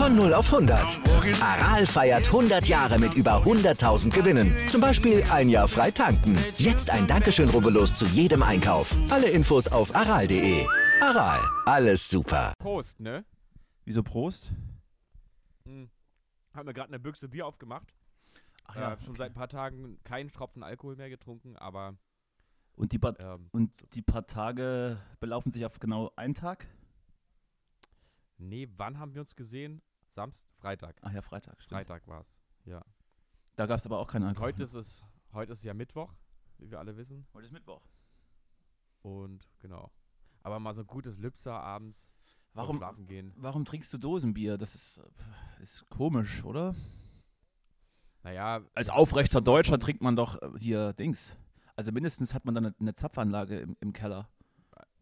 Von 0 auf 100. Aral feiert 100 Jahre mit über 100.000 Gewinnen. Zum Beispiel ein Jahr frei tanken. Jetzt ein Dankeschön, rubbellos zu jedem Einkauf. Alle Infos auf aral.de. Aral, alles super. Prost, ne? Wieso Prost? Hm. Hab mir gerade eine Büchse Bier aufgemacht. Ach äh, schon seit ein paar Tagen keinen Tropfen Alkohol mehr getrunken, aber Und die, paar, ähm, und die paar Tage belaufen sich auf genau einen Tag? nee, wann haben wir uns gesehen? Samstag, Freitag. Ach ja, Freitag. Stimmt. Freitag war's. Ja. Da gab es aber auch keinen Und Alkohol. heute ist es, heute ist ja Mittwoch, wie wir alle wissen. heute ist Mittwoch. Und genau. Aber mal so ein gutes Lübser abends Warum, schlafen gehen. warum trinkst du Dosenbier? Das ist, ist komisch, oder? Naja, Als aufrechter Deutscher trinkt man doch äh, hier Dings. Also mindestens hat man dann eine, eine Zapfanlage im, im Keller.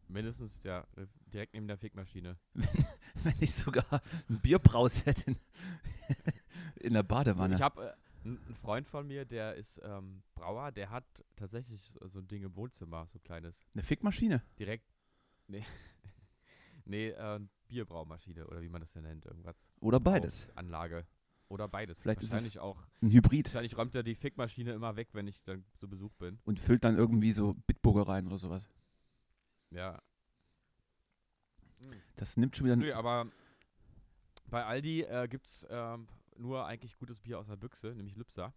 Mindestens, ja, direkt neben der Fickmaschine. Wenn ich sogar ein Bierbraus hätte in, in der Badewanne. Ich habe äh, einen Freund von mir, der ist ähm, Brauer, der hat tatsächlich so ein Ding im Wohnzimmer, so kleines. eine Fickmaschine. Direkt. Nee. nee, äh, Bierbraumaschine oder wie man das ja nennt, irgendwas. Oder beides. Anlage. Oder beides. Vielleicht ist es- Wahrscheinlich auch. Ein Hybrid. Wahrscheinlich räumt er die Fickmaschine immer weg, wenn ich dann zu Besuch bin. Und füllt dann irgendwie so Bitburger rein oder sowas. Ja. Das nimmt schon wieder. Nö, aber bei Aldi äh, gibt es ähm, nur eigentlich gutes Bier aus der Büchse, nämlich Lübser.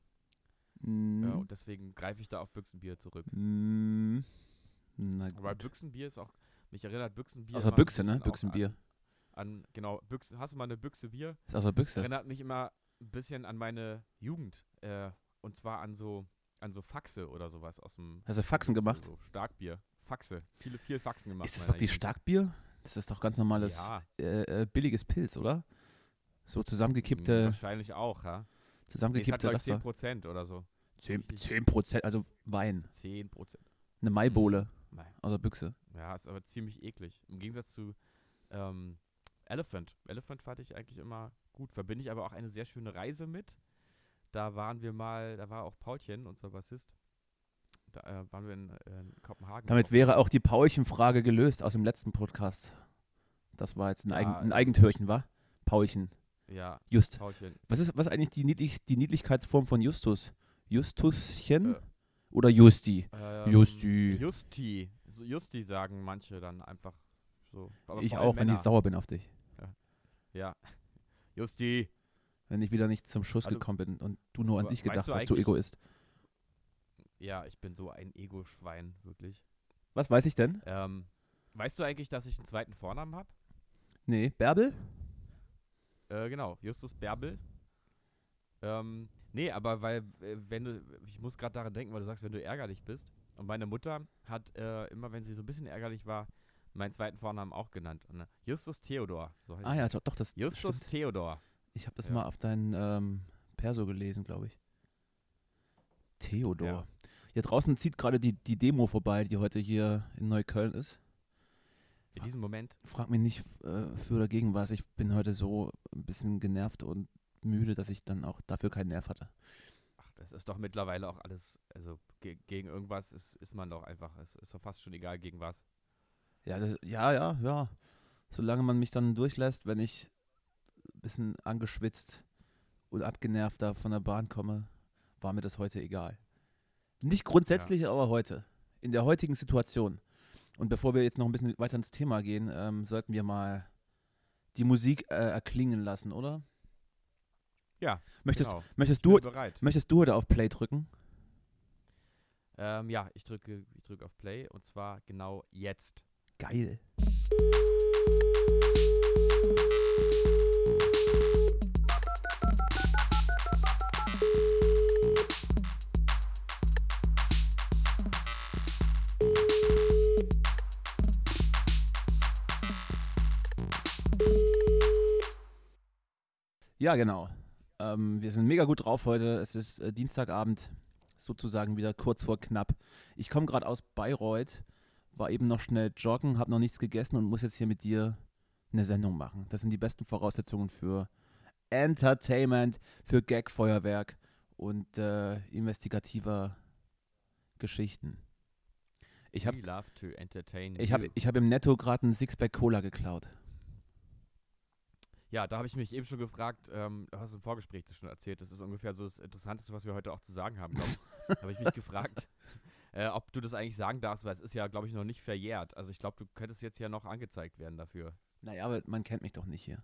Mm, Ja, und deswegen greife ich da auf Büchsenbier zurück. mm, na Weil gut. Büchsenbier ist auch. Mich erinnert Büchsenbier. Aus der Büchse, ne? Büchsenbier. An, an, genau, Büchse, hast du mal eine Büchse Bier? Ist aus der Büchse. Erinnert mich immer ein bisschen an meine Jugend. Äh, und zwar an so, an so Faxe oder sowas aus dem. Hast du Faxen gemacht? So Starkbier. Faxe. Viele, viel Faxen gemacht. Ist das wirklich Jugend. Starkbier? Das ist doch ganz normales Ja, äh, äh, billiges Pilz, oder? So zusammengekippte, wahrscheinlich auch, ja. Nee, zusammengekippte glaube ich, Wasser. 10% oder so. 10, richtig. 10 Prozent, also Wein. 10%. Eine Maibohle Nein. aus der Büchse. Ja, ist aber ziemlich eklig. Im Gegensatz zu ähm, Elephant. Elephant fand ich eigentlich immer gut. Verbinde ich aber auch eine sehr schöne Reise mit. Da waren wir mal, da war auch Paulchen, unser Bassist. Da äh, waren wir in, äh, in Kopenhagen. Damit auf- wäre auch die Paulchen-Frage gelöst aus dem letzten Podcast. Das war jetzt ein, Eigen, Ja, ein äh, Eigentürchen, war? Paulchen. Ja, Just. Paulchen. Was ist, was ist eigentlich die, Niedlich, die Niedlichkeitsform von Justus? Justuschen Äh, oder Justi? Ähm, Justi. Justi. Justi sagen manche dann einfach so. Aber ich auch, wenn ich sauer bin auf dich. Ja. Justi. Wenn ich wieder nicht zum Schuss Also, gekommen bin und du nur an dich gedacht hast, du Egoist. Ja, ich bin so ein Ego-Schwein, wirklich. Was weiß ich denn? Ähm, weißt du eigentlich, dass ich einen zweiten Vornamen habe? Nee, Bärbel? Äh, genau, Justus Bärbel. Ähm, nee, aber weil, äh, wenn du, ich muss gerade daran denken, weil du sagst, wenn du ärgerlich bist. Und meine Mutter hat äh, immer, wenn sie so ein bisschen ärgerlich war, meinen zweiten Vornamen auch genannt. Und, äh, Justus Theodor. So Ah ja, doch, doch das Justus stimmt. Theodor. Ich habe das Ja. mal auf deinen ähm, Perso gelesen, glaube ich. Theodor. Ja. Hier draußen zieht gerade die, die Demo vorbei, die heute hier in Neukölln ist. In diesem Moment. Frag mich nicht äh, für oder gegen was. Ich bin heute so ein bisschen genervt und müde, dass ich dann auch dafür keinen Nerv hatte. Ach, das ist doch mittlerweile auch alles, also ge gegen irgendwas ist, ist man doch einfach, es ist doch fast schon egal gegen was. Ja, das, ja, ja, ja. Solange man mich dann durchlässt, wenn ich ein bisschen angeschwitzt und abgenervt da von der Bahn komme, war mir das heute egal. Nicht grundsätzlich, aber heute. In der heutigen Situation. Und bevor wir jetzt noch ein bisschen weiter ins Thema gehen, ähm, sollten wir mal die Musik äh, erklingen lassen, oder? Ja, Möchtest, genau. möchtest, du, möchtest du heute auf Play drücken? Ähm, ja, ich drücke, ich drücke auf Play und zwar genau jetzt. Geil. Ja, genau. Ähm, wir sind mega gut drauf heute. Es ist äh, Dienstagabend, sozusagen wieder kurz vor knapp. Ich komme gerade aus Bayreuth, war eben noch schnell joggen, habe noch nichts gegessen und muss jetzt hier mit dir eine Sendung machen. Das sind die besten Voraussetzungen für Entertainment, für Gag-Feuerwerk und äh, investigativer Geschichten. Ich habe ich hab, ich hab im Netto gerade einen Sixpack Cola geklaut. Ja, da habe ich mich eben schon gefragt, ähm, du hast im Vorgespräch das schon erzählt, das ist ungefähr so das Interessanteste, was wir heute auch zu sagen haben. Da habe ich mich gefragt, äh, ob du das eigentlich sagen darfst, weil es ist ja, glaube ich, noch nicht verjährt. Also ich glaube, du könntest jetzt ja noch angezeigt werden dafür. Naja, aber man kennt mich doch nicht hier.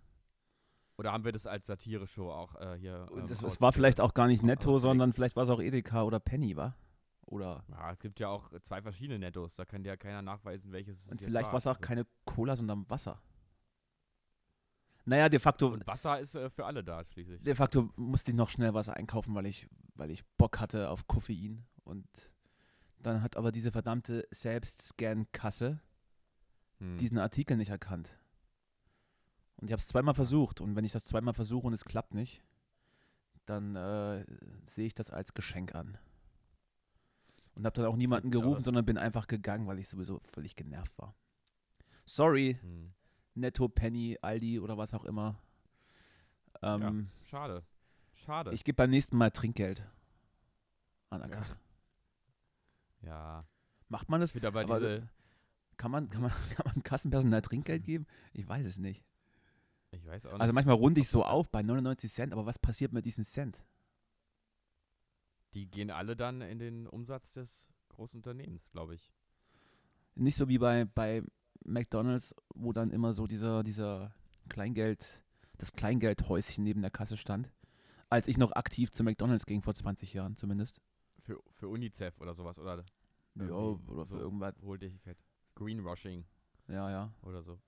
Oder haben wir das als Satire-Show auch äh, hier? Und ähm, das, es war vielleicht auch gar nicht netto, ausgelegt? sondern vielleicht war es auch Edeka oder Penny, war? Oder. Ja, es gibt ja auch zwei verschiedene Nettos, da kann dir ja keiner nachweisen, welches es Und vielleicht war es auch Also- keine Cola, sondern Wasser. Naja, de facto, Und Wasser ist äh, für alle da schließlich. de facto musste ich noch schnell Wasser einkaufen, weil ich, weil ich Bock hatte auf Koffein. Und dann hat aber diese verdammte Selbstscan-Kasse Hm. diesen Artikel nicht erkannt. Und ich habe es zweimal versucht. Und wenn ich das zweimal versuche und es klappt nicht, dann äh, sehe ich das als Geschenk an. Und habe dann auch niemanden gerufen, sondern bin einfach gegangen, weil ich sowieso völlig genervt war. Sorry, Hm. Netto, Penny, Aldi oder was auch immer. Ähm, Schade. Schade. Ich gebe beim nächsten Mal Trinkgeld an der Ja. Ja. Macht man das? Wieder bei diese, Kann man, kann, man, kann man Kassenpersonal Trinkgeld geben? Ich weiß es nicht. ich weiß auch nicht. Also manchmal runde ich so auf bei 99 Cent, aber was passiert mit diesen Cent? die gehen alle dann in den Umsatz des Großunternehmens, glaube ich. Nicht so wie bei, bei McDonalds, wo dann immer so dieser, dieser Kleingeld, das Kleingeldhäuschen neben der Kasse stand. Als ich noch aktiv zu McDonalds ging, vor 20 Jahren zumindest. Für, für UNICEF oder sowas, oder? Ja, oder für so irgendwas. Wohltätigkeit. Greenwashing Ja, ja. oder so.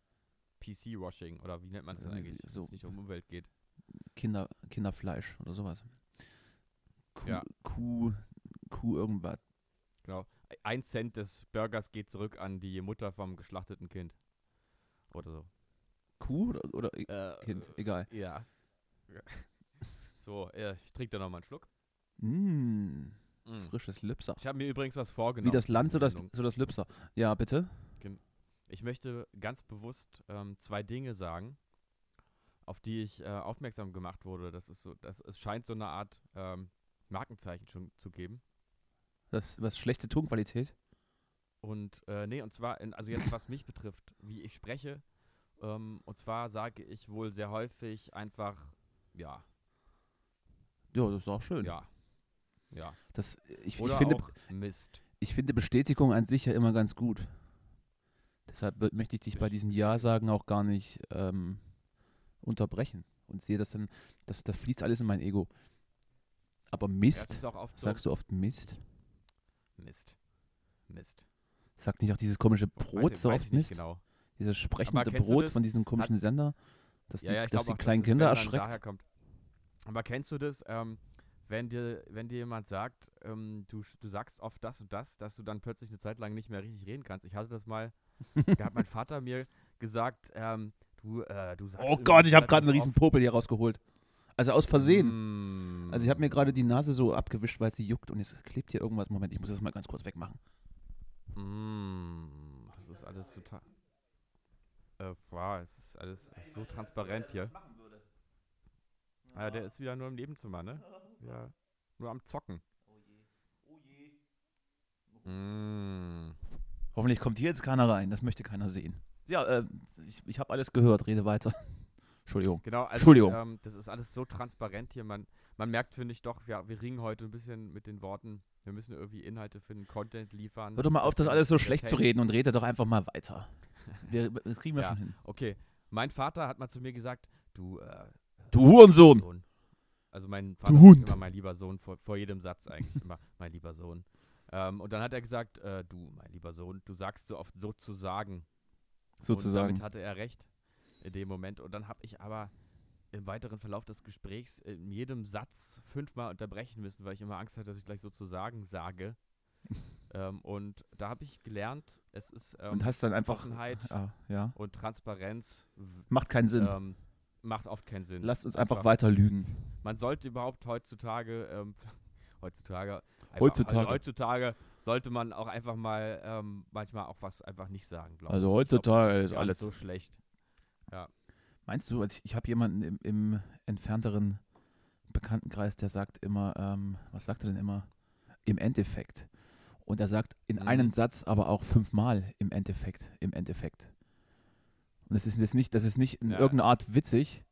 PC-Washing oder wie nennt man das denn eigentlich, wenn so. es nicht um Umwelt geht? Kinder, Kinderfleisch oder sowas. Kuh, Ja. Kuh, Kuh irgendwas. Genau. Ein Cent des Burgers geht zurück an die Mutter vom geschlachteten Kind. Oder so. Kuh oder, oder Äh, Kind, egal. Ja. So, äh, ich trinke da nochmal einen Schluck. Mm, Mm. frisches Lübser. Ich habe mir übrigens was vorgenommen. Wie das Land, so das, so das Lübser. Ja, bitte. Ich möchte ganz bewusst ähm, zwei Dinge sagen, auf die ich äh, aufmerksam gemacht wurde. Das ist so, das, es scheint so eine Art ähm, Markenzeichen schon zu geben. Das, was schlechte Tonqualität. Und äh, nee, und zwar, in, also jetzt was mich betrifft, wie ich spreche. Ähm, und zwar sage ich wohl sehr häufig einfach, ja, Ja, das ist auch schön. ja, ja. Das, ich, ich, Oder finde, auch Mist. ich finde Bestätigung an sich ja immer ganz gut. Deshalb möchte ich dich bei diesen Ja-Sagen auch gar nicht ähm, unterbrechen und sehe das dann, das, das fließt alles in mein Ego. Aber Ja, Mist, ist auch oft so, sagst du oft Mist? Mist. Mist. Sagt nicht auch dieses komische Weiß Brot ich- so weiß oft Mist? Genau. Dieses sprechende Brot von diesem komischen Sender, dass die, Ja, ja, dass die kleinen Kinder erschreckt. Aber kennst du das, ähm, wenn dir, wenn dir jemand sagt, ähm, du, du sagst oft das und das, dass du dann plötzlich eine Zeit lang nicht mehr richtig reden kannst? Ich hatte das mal, da hat mein Vater mir gesagt, ähm, du, äh, du sagst Oh Gott, ich habe gerade einen riesen Popel hier rausgeholt. Also aus Versehen. Mm, Also ich habe mir gerade die Nase so abgewischt, weil sie juckt und jetzt klebt hier irgendwas. Moment, ich muss das mal ganz kurz wegmachen. mm, das ist alles total. Äh, wow, es ist alles es so transparent hier. Ah, der ist wieder nur im Nebenzimmer, ne? Ja, nur am Zocken. Mm. Hoffentlich kommt hier jetzt keiner rein, das möchte keiner sehen. Ja, äh, ich, ich habe alles gehört, rede weiter. Entschuldigung. Genau, also Entschuldigung. Ähm, das ist alles so transparent hier. Man, man merkt, finde ich doch, ja, wir ringen heute ein bisschen mit den Worten. Wir müssen irgendwie Inhalte finden, Content liefern. Hör doch mal auf, das wir alles so schlecht zu reden und rede doch einfach mal weiter. Wir, wir kriegen wir Ja. schon hin. Okay, mein Vater hat mal zu mir gesagt, du, äh, Du Hurensohn! Sohn. Also mein Vater Du Hund. immer mein lieber Sohn vor, vor jedem Satz eigentlich immer mein lieber Sohn. Ähm, und dann hat er gesagt, äh, du, mein lieber Sohn, du sagst so oft sozusagen. Und Sozusagen. damit hatte er recht in dem Moment. Und dann habe ich aber im weiteren Verlauf des Gesprächs in jedem Satz fünfmal unterbrechen müssen, weil ich immer Angst hatte, dass ich gleich sozusagen sage. ähm, und da habe ich gelernt, es ist ähm, Und hast dann einfach. Offenheit Ah, ja. und Transparenz Macht keinen Sinn. ähm, macht oft keinen Sinn. Lasst uns einfach weiter lügen. Man sollte überhaupt heutzutage, ähm, heutzutage, einfach, Heutzutage. Also heutzutage sollte man auch einfach mal ähm, manchmal auch was einfach nicht sagen, glaube Also ich. heutzutage ich glaub, ist gar alles- so schlecht. Meinst du, also ich, ich habe jemanden im, im entfernteren Bekanntenkreis, der sagt immer, ähm, was sagt er denn immer? Im Endeffekt. Und er sagt in Mhm. einem Satz aber auch fünfmal im Endeffekt, im Endeffekt. Und das ist das nicht, das ist nicht in Ja, irgendeiner Art witzig,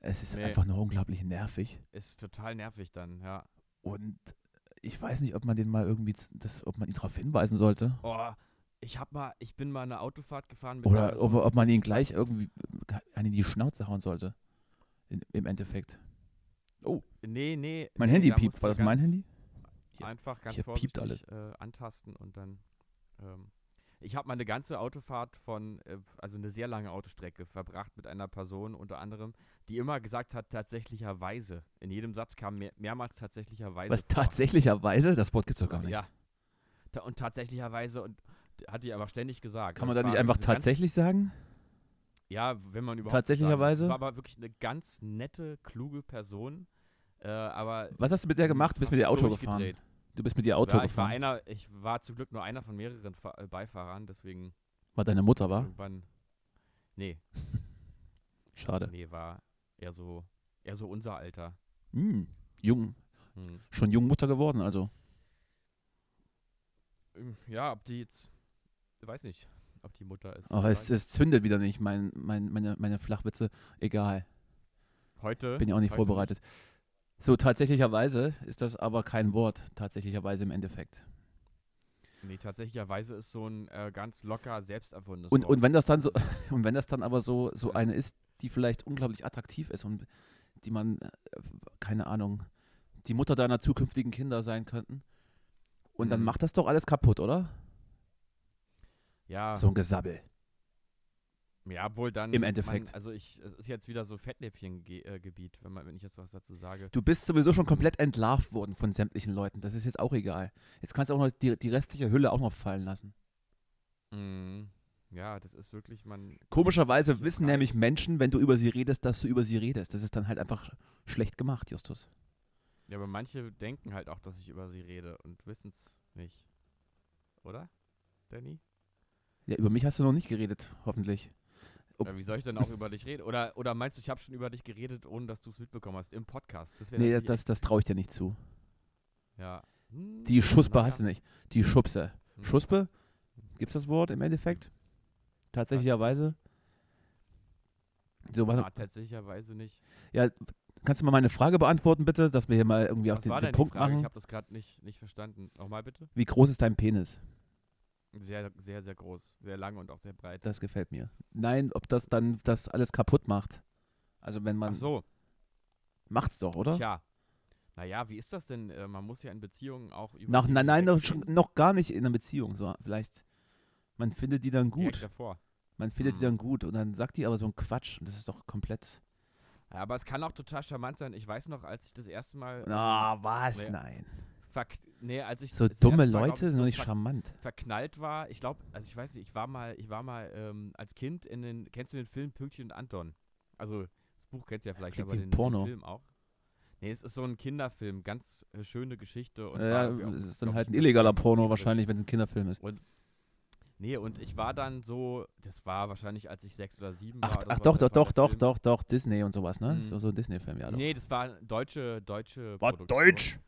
Es ist Nee. einfach nur unglaublich nervig. Ist total nervig dann, ja. Und ich weiß nicht, ob man den mal irgendwie, das, ob man ihn darauf hinweisen sollte. Oh, ich hab mal, ich bin mal eine Autofahrt gefahren mit Oder ob, ob man ihn gleich irgendwie einen in die Schnauze hauen sollte. In, Im Endeffekt. Nee, nee. Mein nee, Handy piept. War das mein Handy? Hier- Einfach ganz vorsichtig äh, antasten und dann. Ähm, ich habe mal eine ganze Autofahrt von, äh, also eine sehr lange Autostrecke verbracht mit einer Person unter anderem, die immer gesagt hat, tatsächlicherweise. In jedem Satz kam mehr, mehrmals tatsächlicherweise. Was vor. tatsächlicherweise? Das Wort gibt es doch gar nicht. Ja. Ta und tatsächlicherweise und hat die aber ständig gesagt. Kann man Das da nicht war einfach tatsächlich sagen? Ja, wenn man überhaupt. Tatsächlicherweise? sagen- Es war aber wirklich eine ganz nette, kluge Person. Äh, aber. Was hast du mit der gemacht? Du bist mit ihr Auto gefahren. Du bist mit ihr Auto ja, ich war gefahren. einer, ich war zum Glück nur einer von mehreren Fa äh, Beifahrern, deswegen War deine Mutter, war? irgendwann. Nee, Schade. nee, war eher so, eher so unser Alter. Hm, jung. Hm. Schon Jungmutter geworden, also. Ähm, Ja, ob die jetzt, weiß nicht, ob die Mutter ist. Aber es, vielleicht. es zündet wieder nicht, mein, mein, meine, meine Flachwitze. Egal. heute Bin ja auch nicht vorbereitet. So, tatsächlicherweise ist das aber kein Wort. Tatsächlicherweise im Endeffekt. Nee, tatsächlicherweise ist so ein äh, ganz locker selbst erfundenes Und, Wort. und wenn das dann so, und wenn das dann aber so, so eine ist, die vielleicht unglaublich attraktiv ist und die man, äh, keine Ahnung, die Mutter deiner zukünftigen Kinder sein könnten. Und dann Mhm. macht das doch alles kaputt, oder? Ja, So ein Gesabbel. ja, obwohl dann. im Endeffekt. Man, also ich, es ist jetzt wieder so Fettnäpfchen-Gebiet, wenn, man- wenn ich jetzt was dazu sage. Du bist sowieso schon komplett entlarvt worden von sämtlichen Leuten. Das ist jetzt auch egal. Jetzt kannst du auch noch die, die restliche Hülle auch noch fallen lassen. Mhm. Ja, das ist wirklich, man. Komischerweise wissen nämlich Menschen, wenn du über sie redest, dass du über sie redest. Das ist dann halt einfach schlecht gemacht, Justus. Ja, aber manche denken halt auch, dass ich über sie rede und wissen es nicht. Oder? Danny? Ja, über mich hast du noch nicht geredet, hoffentlich. Ob- Ja, wie soll ich denn auch über dich reden? Oder, oder meinst du, ich habe schon über dich geredet, ohne dass du es mitbekommen hast? Im Podcast? Das Nee, das, das traue ich dir nicht zu. Ja. Hm, Die Schuspe naja. hast du nicht. Die Schubse. Hm. Schuspe? Gibt's das Wort im Endeffekt? Tatsächlicherweise? So, was, Ja, tatsächlicherweise nicht. ja, kannst du mal meine Frage beantworten, bitte, dass wir hier mal irgendwie auf Was den, war den die Punkt Frage? Ich machen? habe das gerade nicht, nicht verstanden. Nochmal bitte? Wie groß ist dein Penis? Sehr, sehr, sehr groß. Sehr lang und auch sehr breit. Das gefällt mir. Nein, ob das dann das alles kaputt macht. Also wenn man Ach so, macht's doch, oder? tja. Naja, wie ist das denn? Äh, man muss ja in Beziehungen auch über Nach, nein, nein, noch, noch gar nicht in einer Beziehung. So, vielleicht, man findet die dann Direkt gut. davor. Man findet die Mhm. dann gut und dann sagt die aber so einen Quatsch und das ist doch komplett. Ja, aber es kann auch total charmant sein. Ich weiß noch, als ich das erste Mal. Ah, was? nee. Nein. Nee, als ich So dumme Mal, Leute ich, sind so nicht charmant. verknallt war. Ich glaube, also ich weiß nicht, ich war mal, ich war mal ähm, als Kind in den, kennst du den Film Pünktchen und Anton? Also das Buch kennst du ja vielleicht, Klingt aber den, Porno. den Film auch. Nee, es ist so ein Kinderfilm, ganz äh, schöne Geschichte. Und Ja, war auch, es ist dann glaub halt ein illegaler Porno wahrscheinlich, wenn es ein Kinderfilm ist. Nee, und ich war dann so, das war wahrscheinlich, als ich sechs oder sieben war. Ach, oder ach doch, doch, war doch, doch, doch, doch, Disney und sowas, ne? Mhm. So, so ein Disney-Film, ja. Doch. Nee, das war deutsche, deutsche War Produktion. Deutsch!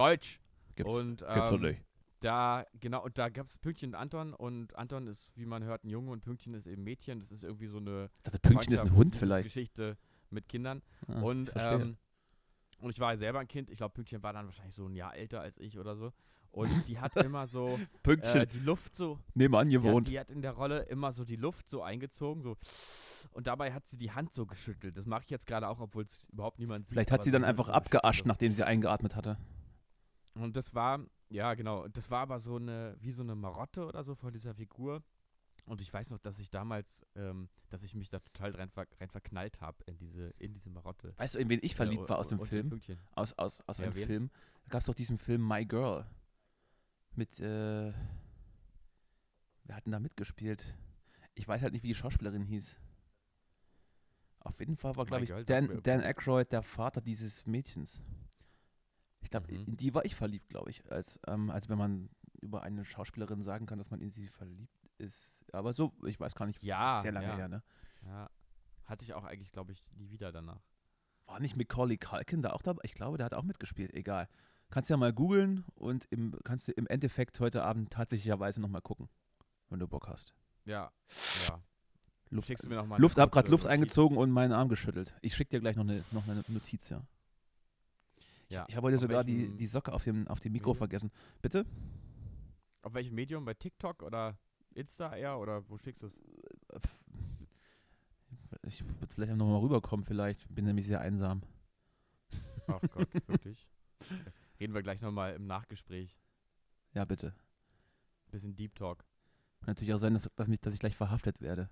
Deutsch. Gibt's, und gibt's doch ähm, nicht. da, genau, und da gab es Pünktchen und Anton und Anton ist, wie man hört, ein Junge und Pünktchen ist eben Mädchen. Das ist irgendwie so eine Ich dachte, Pünktchen ist ein Hund vielleicht. Geschichte mit Kindern. Ah, und, ähm, und ich war ja selber ein Kind. Ich glaube, Pünktchen war dann wahrscheinlich so ein Jahr älter als ich oder so. Und die hat immer so äh, die Luft so, nebenan gewohnt. die hat in der Rolle immer so die Luft so eingezogen, so. Und dabei hat sie die Hand so geschüttelt. Das mache ich jetzt gerade auch, obwohl es überhaupt niemand sieht. Vielleicht hat sie dann einfach abgeascht, nachdem sie eingeatmet hatte. Und das war, ja genau, das war aber so eine, wie so eine Marotte oder so von dieser Figur. Und ich weiß noch, dass ich damals, ähm, dass ich mich da total rein, ver rein verknallt habe in diese, in diese Marotte. Weißt du, in wen ich verliebt Äh, war aus dem Film? Aus, aus, aus Ja, einem wen? Film. Da gab es doch diesen Film My Girl. Mit, äh, wer hat denn da mitgespielt? Ich weiß halt nicht, wie die Schauspielerin hieß. Auf jeden Fall war, glaube ich, Girl Dan, Dan. Aykroyd der Vater dieses Mädchens. Ich glaube, Mhm. in die war ich verliebt, glaube ich. Als, ähm, als wenn man über eine Schauspielerin sagen kann, dass man in sie verliebt ist. Aber so, ich weiß gar nicht, das Ja, ist sehr lange ja. her, ne? Ja. Hatte ich auch eigentlich, glaube ich, nie wieder danach. War nicht Macaulay Culkin da auch dabei? Ich glaube, der hat auch mitgespielt. Egal. Kannst ja mal googeln und im, kannst du im Endeffekt heute Abend tatsächlicherweise nochmal gucken, wenn du Bock hast. Ja, ja. Luft, Schickst du mir noch mal Luft hab gerade Luft eingezogen und meinen Arm geschüttelt. Ich schicke dir gleich noch eine, noch eine Notiz, ja. Ja. Ich habe heute Auf sogar die, welchem- die Socke auf dem, auf dem Mikro Medium? vergessen. Bitte? Auf welchem Medium? Bei TikTok oder Insta eher? Oder wo schickst du es? Ich würde vielleicht noch mal rüberkommen, vielleicht. Bin nämlich sehr einsam. Ach Gott, wirklich. Reden wir gleich nochmal im Nachgespräch. Ja, bitte. Bisschen Deep Talk. Kann natürlich auch sein, dass, dass, mich, dass ich gleich verhaftet werde.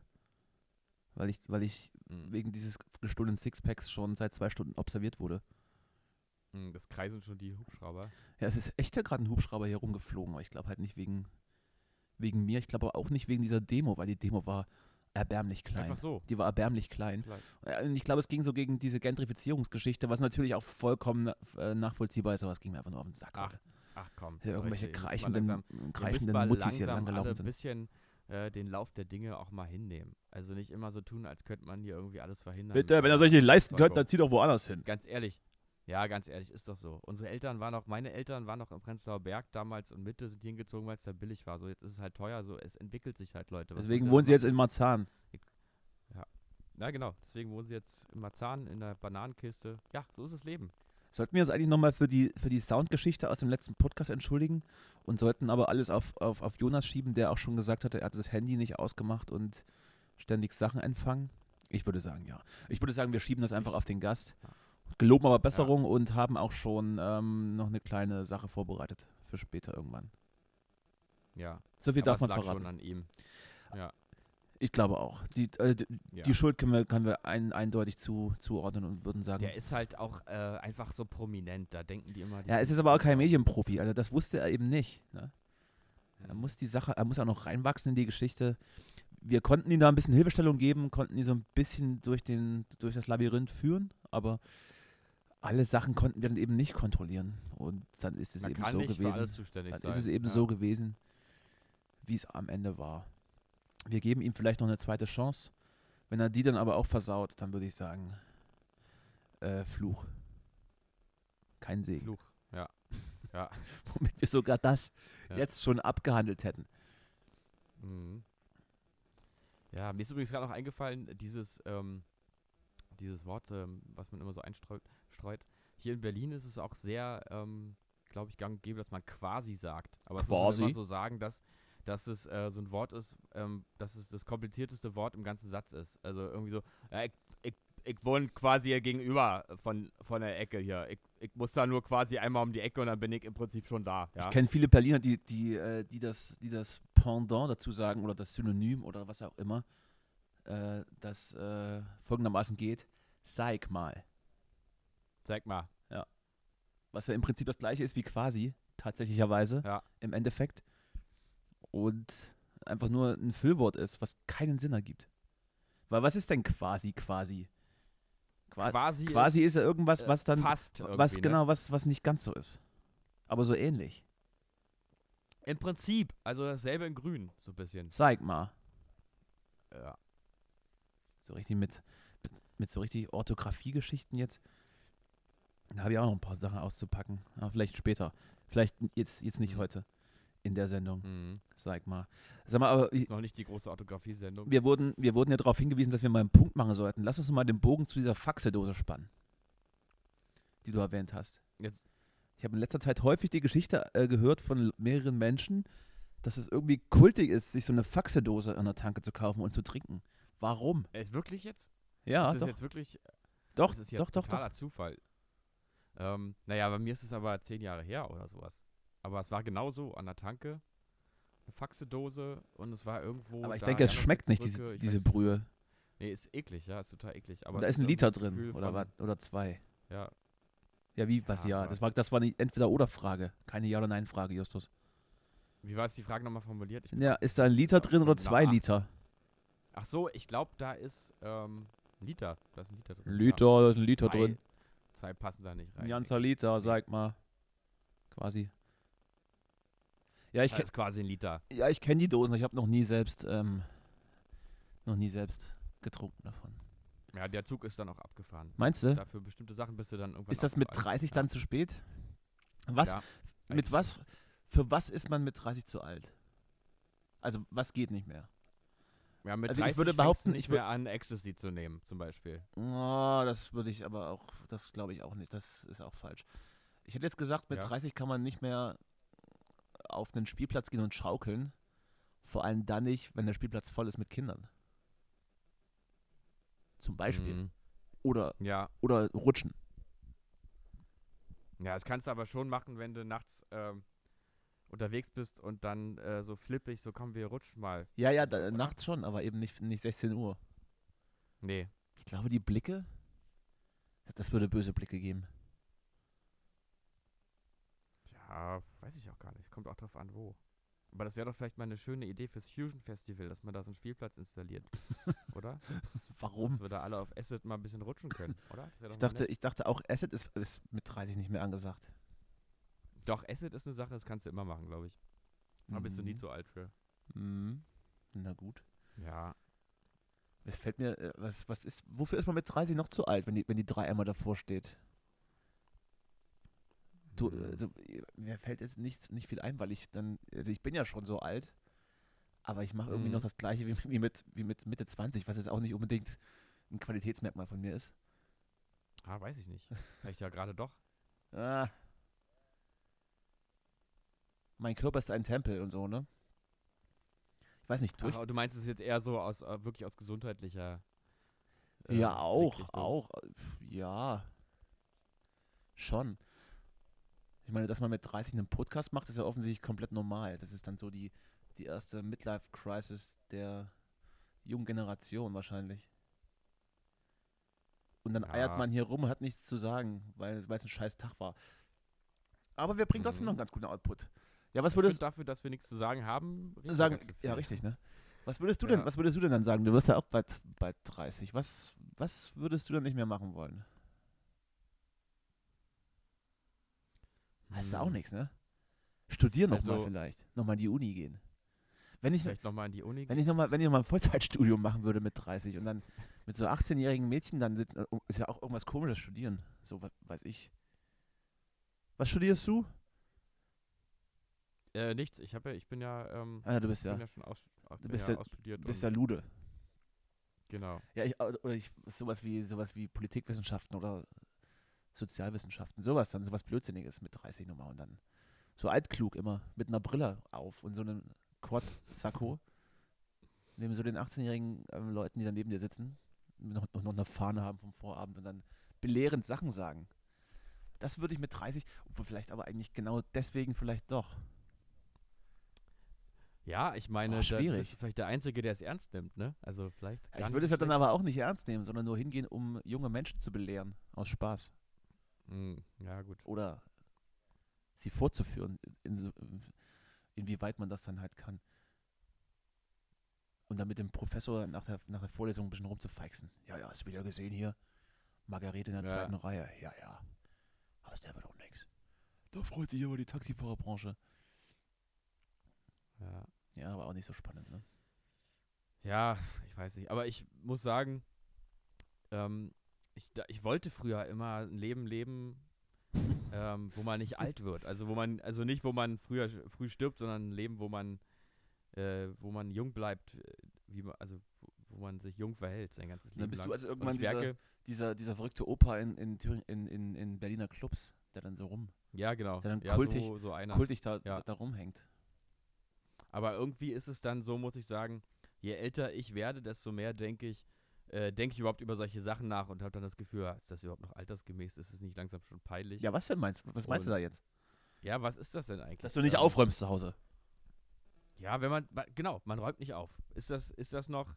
Weil ich, weil ich Mhm. wegen dieses gestohlenen Sixpacks schon seit zwei Stunden observiert wurde. Mhm, Das kreisen schon die Hubschrauber. Ja, es ist echt ja gerade ein Hubschrauber hier rumgeflogen, aber ich glaube halt nicht wegen, wegen mir. Ich glaube aber auch nicht wegen dieser Demo, weil die Demo war erbärmlich klein. Einfach so. Die war erbärmlich klein. Und ich glaube, es ging so gegen diese Gentrifizierungsgeschichte, was natürlich auch vollkommen äh, nachvollziehbar ist, aber es ging mir einfach nur auf den Sack. Ach. Ach komm. Hier irgendwelche Leute, kreischenden, langsam- mal Muttis hier langgelaufen ein sind. bisschen äh, den Lauf der Dinge auch mal hinnehmen. Also nicht immer so tun, als könnte man hier irgendwie alles verhindern. Bitte, wenn ihr euch nicht leisten könnt, dann zieht doch woanders hin. Ganz ehrlich. Ja, ganz ehrlich, ist doch so. Unsere Eltern waren noch, meine Eltern waren noch im Prenzlauer Berg damals und Mitte sind hingezogen, weil es da billig war. So, jetzt ist es halt teuer, so, es entwickelt sich halt, Leute. Was Deswegen wohnen sie jetzt in Marzahn. Ja, genau. Deswegen wohnen sie jetzt in Marzahn in der Bananenkiste. Ja, so ist das Leben. Sollten wir uns eigentlich nochmal für die, für die Soundgeschichte aus dem letzten Podcast entschuldigen und sollten aber alles auf, auf, auf Jonas schieben, der auch schon gesagt hatte, er hatte das Handy nicht ausgemacht und ständig Sachen empfangen? Ich würde sagen, ja. Ich würde sagen, wir schieben das einfach Ich- auf den Gast. Ja. Geloben aber Besserung und haben auch schon ähm, noch eine kleine Sache vorbereitet für später irgendwann. Ja. So viel Aber darf man lag verraten. schon an ihm. Ich glaube auch. Die, äh, die, Ja. die Schuld können wir, können wir ein, eindeutig zu, zuordnen und würden sagen. Der ist halt auch äh, einfach so prominent. Da denken die immer. Die Ja, es ist aber auch kein. Medienprofi, also das wusste er eben nicht. Ne? Er muss die Sache, er muss auch noch reinwachsen in die Geschichte. Wir konnten ihm da ein bisschen Hilfestellung geben, konnten ihn so ein bisschen durch, den, durch das Labyrinth führen, aber alle Sachen konnten wir dann eben nicht kontrollieren. Und dann ist es Man eben so gewesen. Dann sein. ist es eben ja. so gewesen, wie es am Ende war. Wir geben ihm vielleicht noch eine zweite Chance. Wenn er die dann aber auch versaut, dann würde ich sagen, äh, Fluch. Kein Segen. Fluch. Ja. Ja. Womit wir sogar das Ja. jetzt schon abgehandelt hätten. Mhm. Ja, mir ist übrigens gerade noch eingefallen, dieses, ähm, dieses Wort, ähm, was man immer so einstreut. Streut. Hier in Berlin ist es auch sehr, ähm, glaube ich, gang und gäbe, dass man quasi sagt. Aber es muss man Quasi? immer so sagen, dass, dass es äh, so ein Wort ist, ähm, dass es das komplizierteste Wort im ganzen Satz ist. Also irgendwie so, ja, ich, ich, ich wohne quasi hier gegenüber von, von der Ecke hier. Ich, ich muss da nur quasi einmal um die Ecke und dann bin ich im Prinzip schon da. Ja? Ich kenne viele Berliner, die, die, äh, die, das, die das Pendant dazu sagen oder das Synonym oder was auch immer, äh, das äh, folgendermaßen geht. Zeig mal. Zeig mal. Was ja im Prinzip das gleiche ist wie quasi, tatsächlicherweise, Ja. im Endeffekt. Und einfach nur ein Füllwort ist, was keinen Sinn ergibt. Weil was ist denn quasi quasi? Qua Quasi, quasi ist ja irgendwas, äh, was dann, fast was ne? genau, was, was nicht ganz so ist. Aber so ähnlich. Im Prinzip, also dasselbe in grün, so ein bisschen. Zeig mal. Ja. So richtig mit, mit, mit so richtig Orthographie-Geschichten jetzt. Da habe ich auch noch ein paar Sachen auszupacken. Aber vielleicht später. Vielleicht jetzt, jetzt nicht Mhm. heute in der Sendung. Mhm. Sag mal. Sag mal, aber Ist noch nicht die große Orthographie-Sendung. wir wurden, wir wurden ja darauf hingewiesen, dass wir mal einen Punkt machen sollten. Lass uns mal den Bogen zu dieser Faxedose spannen, die du erwähnt hast. Jetzt, Ich habe in letzter Zeit häufig die Geschichte äh, gehört von mehreren Menschen, dass es irgendwie kultig ist, sich so eine Faxedose an der Tanke zu kaufen und zu trinken. Warum? äh, ist wirklich jetzt? Ja, ist das doch, jetzt wirklich? doch, das ist ja doch, doch, totaler doch. Zufall. Ähm, naja, bei mir ist es aber zehn Jahre her oder sowas. Aber es war genauso an der Tanke. Eine Faxedose und es war irgendwo. Aber ich denke, es schmeckt nicht, diese, ich diese Brühe. Nee, ist eklig, ja, ist total eklig. Aber Und da es ist ein Liter drin, Gefühl oder, was, oder zwei. Ja, Ja, wie, was, Ja, ja. aber Das war, das war eine Entweder-Oder-Frage, keine Ja- oder Nein-Frage, Justus. wie war jetzt die Frage nochmal formuliert? Ja, ist da ein Liter drin oder zwei. Liter? Ach so, ich glaube, da ist ähm, ein Liter. Da ist ein Liter drin. Ein ja. Liter, da ist ein Liter zwei, drin. Zwei passen da nicht rein. Ein ganzer Liter, sag mal. Quasi. Ja, ich, Das ist quasi ein Liter. ja, ich kenne die Dosen. Ich habe noch nie selbst, ähm, noch nie selbst getrunken davon. Ja, der Zug ist dann auch abgefahren. Meinst du? Dafür bestimmte Sachen bist du dann irgendwann Ist das mit zu alt. 30 Ja. dann zu spät? Was? Ja, mit was? Für was ist man mit 30 zu alt? Also, was geht nicht mehr? Ja, mit Also ich 30 würde behaupten, ich würd- mehr an, Ecstasy zu nehmen, zum Beispiel. Oh, das würde ich aber auch, das glaube ich auch nicht. Das ist auch falsch. Ich hätte jetzt gesagt, mit Ja. 30 kann man nicht mehr auf einen Spielplatz gehen und schaukeln. Vor allem dann nicht, wenn der Spielplatz voll ist mit Kindern. Zum Beispiel. Mhm. Oder, Ja. oder rutschen. Ja, das kannst du aber schon machen, wenn du nachts ähm, unterwegs bist und dann äh, so flippig, so komm, wir rutschen mal. Ja, ja, da, nachts schon, aber eben nicht, nicht 16 Uhr. Nee. Ich glaube, die Blicke, das würde böse Blicke geben. Ja, weiß ich auch gar nicht. Kommt auch drauf an, wo. Aber das wäre doch vielleicht mal eine schöne Idee fürs Fusion Festival, dass man da so einen Spielplatz installiert. oder? Warum? Dass wir da alle auf Acid mal ein bisschen rutschen können, oder? Ich dachte, nett. ich dachte auch, Acid ist, ist mit 30 nicht mehr angesagt. Doch, Acid ist eine Sache, das kannst du immer machen, glaube ich. Da bist du nie Mhm. zu alt für. Mhm. Na gut. Ja. Es fällt mir, äh, was, was ist, wofür ist man mit 30 noch zu alt, wenn die, wenn die 3 einmal davor steht? Du, Mhm. also, mir fällt jetzt nicht, nicht viel ein, weil ich dann, also ich bin ja schon so alt, aber ich mache irgendwie Mhm. noch das gleiche wie, wie, mit, wie mit Mitte 20, was jetzt auch nicht unbedingt ein Qualitätsmerkmal von mir ist. Ah, weiß ich nicht. Vielleicht ja gerade doch. Ah. Mein Körper ist ein Tempel und so, ne? Ich weiß nicht, durch. Ach, du meinst es jetzt eher so aus äh, wirklich aus gesundheitlicher. äh, ja, auch, auch. äh, Ja. Schon. Ich meine, dass man mit 30 einen Podcast macht, ist ja offensichtlich komplett normal. Das ist dann so die, die erste Midlife-Crisis der jungen Generation wahrscheinlich. Und dann eiert Ja. man hier rum und hat nichts zu sagen, weil weil es ein scheiß Tag war. Aber wir bringen trotzdem Mhm. noch einen ganz guten Output. Ja, was würdest find dafür, dass wir nichts zu sagen haben, sagen, ja, richtig, ne? Was würdest du denn, Ja. was würdest du denn dann sagen? Du wirst ja auch bald, bald 30. Was, was würdest du dann nicht mehr machen wollen? Hast du auch Hm, nichts, ne? Studieren Also- vielleicht. Nochmal in die Uni gehen. Wenn ich, Vielleicht nochmal in die Uni. wenn ich nochmal, wenn ich noch mal ein Vollzeitstudium machen würde mit 30 und dann mit so 18-jährigen Mädchen, dann sitzt, ist ja auch irgendwas komisches studieren. So, weiß ich. Was studierst du? Äh, nichts. Ich habe ja, ich bin ja, ähm, Ah, du bist ja, ja schon aus, bin bist ja ausstudiert. bist und, ja Lude. Genau. Ja, ich, oder ich, sowas wie, sowas wie Politikwissenschaften oder Sozialwissenschaften, sowas dann, sowas Blödsinniges mit 30 nochmal und dann so altklug immer, mit einer Brille auf und so einem Quad-Sakko, neben so den 18-jährigen ähm, Leuten, die da neben dir sitzen, noch, noch, noch eine Fahne haben vom Vorabend und dann belehrend Sachen sagen. Das würde ich mit 30, obwohl vielleicht aber eigentlich genau deswegen vielleicht doch. Ja, ich meine, Oh, da schwierig. bist du vielleicht der Einzige, der es ernst nimmt, ne? Also vielleicht. Ich würde es ja dann schlecht. aber auch nicht ernst nehmen, sondern nur hingehen, um junge Menschen zu belehren, aus Spaß. Hm, ja, gut. oder sie vorzuführen, in, so- inwieweit man das dann halt kann. Und dann mit dem Professor nach der, nach der Vorlesung ein bisschen rumzufeixen. Ja, ja, hast du wieder gesehen hier? Margarete in der Ja. zweiten Reihe. Ja, ja. Aus der wird auch nichts. Da freut sich aber die Taxifahrerbranche. Ja. Ja, aber auch nicht so spannend, ne? Ja, ich weiß nicht. Aber ich muss sagen, ähm, ich, ich wollte früher immer ein Leben leben, ähm, wo man nicht alt wird. Also wo man, also nicht, wo man früher früh stirbt, sondern ein Leben, wo man, äh, wo man jung bleibt, äh, wie man, also wo, wo man sich jung verhält sein ganzes Leben Dann bist lang. du also irgendwann dieser, dieser, dieser verrückte Opa in, in, Thüringen- in, in, in Berliner Clubs, der dann so rum, ja genau, der dann ja, kultig- so, so einer. kultig da, Ja. da, da rumhängt. Aber irgendwie ist es dann so, muss ich sagen, je älter ich werde, desto mehr denke ich, äh, denke ich überhaupt über solche Sachen nach und habe dann das Gefühl, ja, ist das überhaupt noch altersgemäß? Ist es nicht langsam schon peinlich? Ja, was denn meinst du? Was meinst du Und- da jetzt? Ja, was ist das denn eigentlich? Dass du nicht Ähm, aufräumst zu Hause. Ja, wenn man, genau, man räumt nicht auf. Ist das, ist das noch,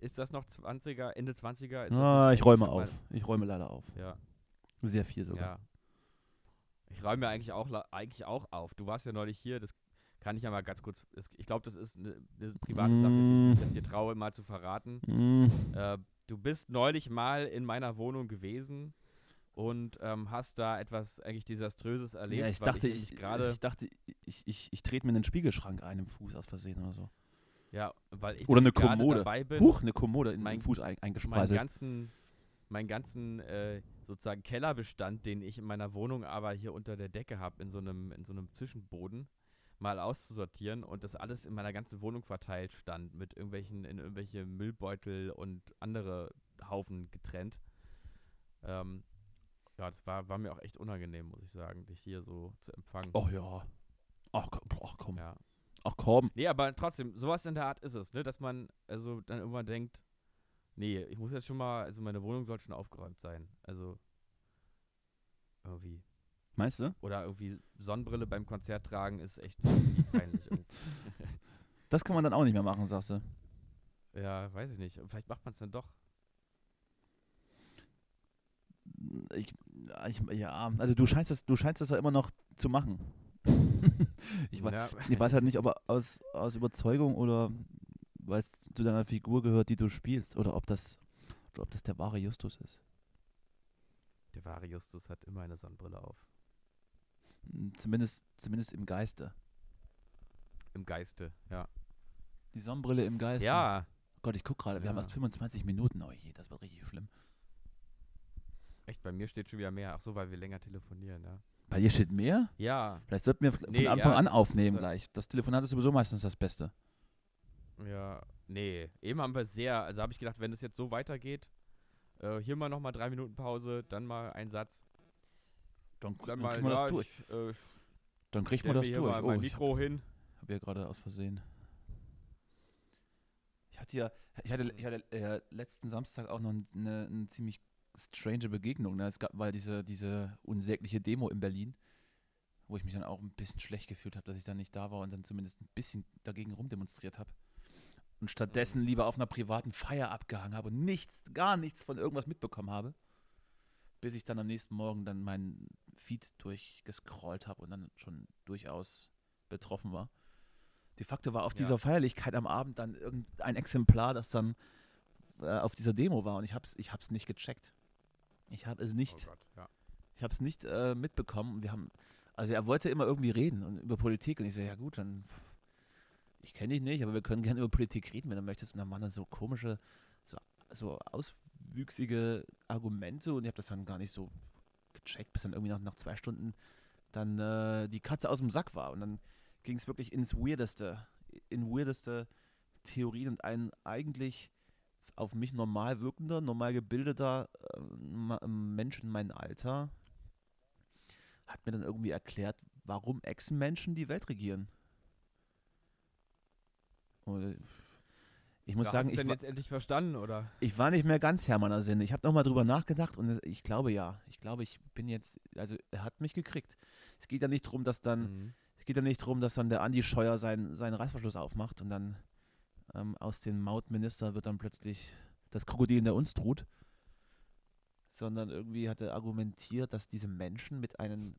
ist das noch 20er, Ende 20er? Ist Ah, ich räume auf. Ich räume leider auf. Ja, Sehr viel sogar. ja. Ich räume ja eigentlich auch, eigentlich auch auf. Du warst ja neulich hier, das kann ich ja mal ganz kurz, ich glaube, das ist eine, eine private Sache, die ich Mm. mich jetzt hier traue, mal zu verraten. Mm. Äh, du bist neulich mal in meiner Wohnung gewesen und ähm, hast da etwas eigentlich Desaströses erlebt. Ja, ich dachte, ich, ich, ich dachte, ich, ich, ich trete mir einen Spiegelschrank ein im Fuß aus Versehen oder so. ja, weil ich Oder eine Kommode. dabei bin, Huch, eine Kommode in mein- den Fuß ein, meinen eingespreiselt. ganzen, meinen ganzen äh, sozusagen Kellerbestand, den ich in meiner Wohnung aber hier unter der Decke habe, in so einem, in so einem Zwischenboden, mal auszusortieren und das alles in meiner ganzen Wohnung verteilt stand, mit irgendwelchen, in irgendwelche Müllbeutel und andere Haufen getrennt. Ähm, ja, das war, war mir auch echt unangenehm, muss ich sagen, dich hier so zu empfangen. Ach ja. Ach, komm, ach komm. Ja. Ach komm. Nee, aber trotzdem, sowas in der Art ist es, ne? Dass man also dann irgendwann denkt, nee, ich muss jetzt schon mal, also meine Wohnung soll schon aufgeräumt sein. Also irgendwie. Meinst du? Oder irgendwie Sonnenbrille beim Konzert tragen ist echt peinlich. Das kann man dann auch nicht mehr machen, sagst du. ja, weiß ich nicht. Vielleicht macht man es dann doch. Ich, ich, ja, also du scheinst das, du scheinst das ja immer noch zu machen. ich, weiß, Ja, ich weiß halt nicht, ob aus, aus Überzeugung oder weil es zu deiner Figur gehört, die du spielst, oder ob das, oder ob das der wahre Justus ist. der wahre Justus hat immer eine Sonnenbrille auf. Hm, Zumindest, zumindest im Geiste. Im Geiste, ja. Die Sonnenbrille im Geiste. Ja, Oh Gott, ich guck gerade, wir haben Ja. erst 25 Minuten. Oh je, das wird richtig schlimm. echt, bei mir steht schon wieder mehr. Ach so, weil wir länger telefonieren, ja. Bei dir steht mehr? Ja, Vielleicht sollten wir von Nee, Anfang ja, an das aufnehmen unser- gleich. Das Telefonat ist sowieso meistens das Beste. ja. Nee, eben haben wir sehr, also habe ich gedacht, wenn es jetzt so weitergeht, äh, hier mal nochmal drei Minuten Pause, dann mal ein Satz. Dann, Dann dann mal, kriegen wir ja, das durch. ich, äh, Dann kriegt man das durch. mal Oh, mein ich Mikro hin. habe ja gerade aus Versehen. Ich hatte ja, ich hatte, ich hatte äh, letzten Samstag auch noch eine, eine ziemlich strange Begegnung. Ne? Es gab weil diese, diese unsägliche Demo in Berlin, wo ich mich dann auch ein bisschen schlecht gefühlt habe, dass ich da nicht da war und dann zumindest ein bisschen dagegen rumdemonstriert habe. Und stattdessen lieber auf einer privaten Feier abgehangen habe und nichts, gar nichts von irgendwas mitbekommen habe. Bis ich dann am nächsten Morgen dann meinen Feed durchgescrollt habe und dann schon durchaus betroffen war. De facto war auf Ja. dieser Feierlichkeit am Abend dann irgendein Exemplar, das dann äh, auf dieser Demo war und ich hab's, ich hab's nicht gecheckt. Ich habe es nicht, Oh Gott, ja. ich habe es nicht äh, mitbekommen. Wir haben, also er wollte immer irgendwie reden und über Politik und ich so, ja gut, dann ich kenne dich nicht, aber wir können gerne über Politik reden, wenn du möchtest. Und dann waren dann so komische, so, so auswüchsige Argumente und ich habe das dann gar nicht so gecheckt, bis dann irgendwie nach, nach zwei Stunden dann äh, die Katze aus dem Sack war und dann ging es wirklich ins Weirdeste, in weirdeste Theorien und ein eigentlich auf mich normal wirkender, normal gebildeter äh, Mensch in meinem Alter hat mir dann irgendwie erklärt, warum Echsenmenschen die Welt regieren. Und ich muss Ja, sagen, hast du ich denn war, jetzt endlich verstanden, oder? ich war nicht mehr ganz Hermanner Sinn. Ich habe nochmal drüber nachgedacht und ich glaube ja. Ich glaube, ich bin jetzt, also er hat mich gekriegt. Es geht ja nicht darum, dass dann Mhm. es geht ja nicht darum, dass dann der Andi Scheuer seinen, seinen Reißverschluss aufmacht und dann ähm, aus dem Mautminister wird dann plötzlich das Krokodil in der Unstrut. Sondern irgendwie hat er argumentiert, dass diese Menschen mit einem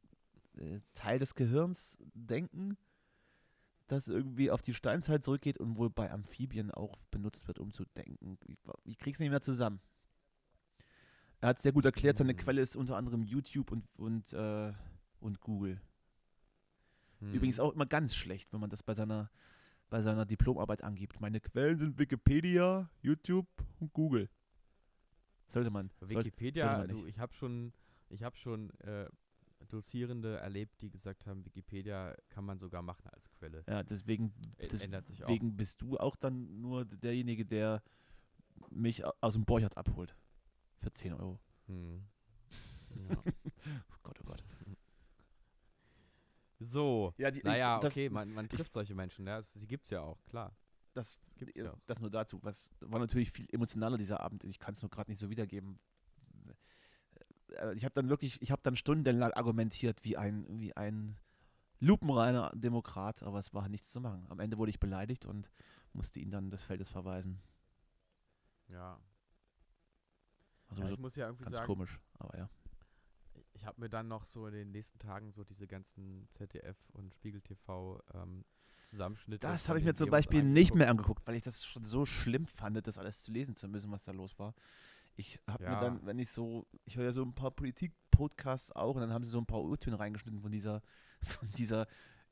äh, Teil des Gehirns denken, das irgendwie auf die Steinzeit zurückgeht und wohl bei Amphibien auch benutzt wird, um zu denken. Ich, ich krieg's nicht mehr zusammen. Er hat sehr gut erklärt, seine Mhm. Quelle ist unter anderem YouTube und, und, äh, und Google. Mhm. Übrigens auch immer ganz schlecht, wenn man das bei seiner, bei seiner Diplomarbeit angibt. Meine Quellen sind Wikipedia, YouTube und Google. Sollte man. Wikipedia, sollte man du, ich habe schon, ich habe schon äh, Dozierende erlebt, die gesagt haben, Wikipedia kann man sogar machen als Quelle. ja, deswegen, Ä- Ändert sich auch. deswegen bist du auch dann nur derjenige, der mich au- aus dem Borchardt abholt. Für 10 Euro. Hm. Ja. Oh Gott, oh Gott. So, Ja, die, naja, das, okay, man, man trifft solche Menschen, ja, es, sie gibt's ja auch, klar. Das, das, ja auch. das nur dazu. Was war natürlich viel emotionaler dieser Abend. Ich kann es nur gerade nicht so wiedergeben. Äh, Ich habe dann wirklich, ich habe dann stundenlang argumentiert wie ein, wie ein lupenreiner Demokrat, aber es war nichts zu machen. Am Ende wurde ich beleidigt und musste ihn dann des Feldes verweisen. Ja. Also ja so ich muss ja irgendwie ganz sagen, komisch, aber ja. ich habe mir dann noch so in den nächsten Tagen so diese ganzen ZDF und Spiegel TV ähm, Zusammenschnitte. Das habe ich mir zum Beispiel nicht mehr angeguckt, weil ich das schon so schlimm fand, das alles zu lesen zu müssen, was da los war. Ich habe mir Ja. dann, wenn ich so, ich höre ja so ein paar Politik-Podcasts auch und dann haben sie so ein paar Urtöne reingeschnitten von dieser, von dieser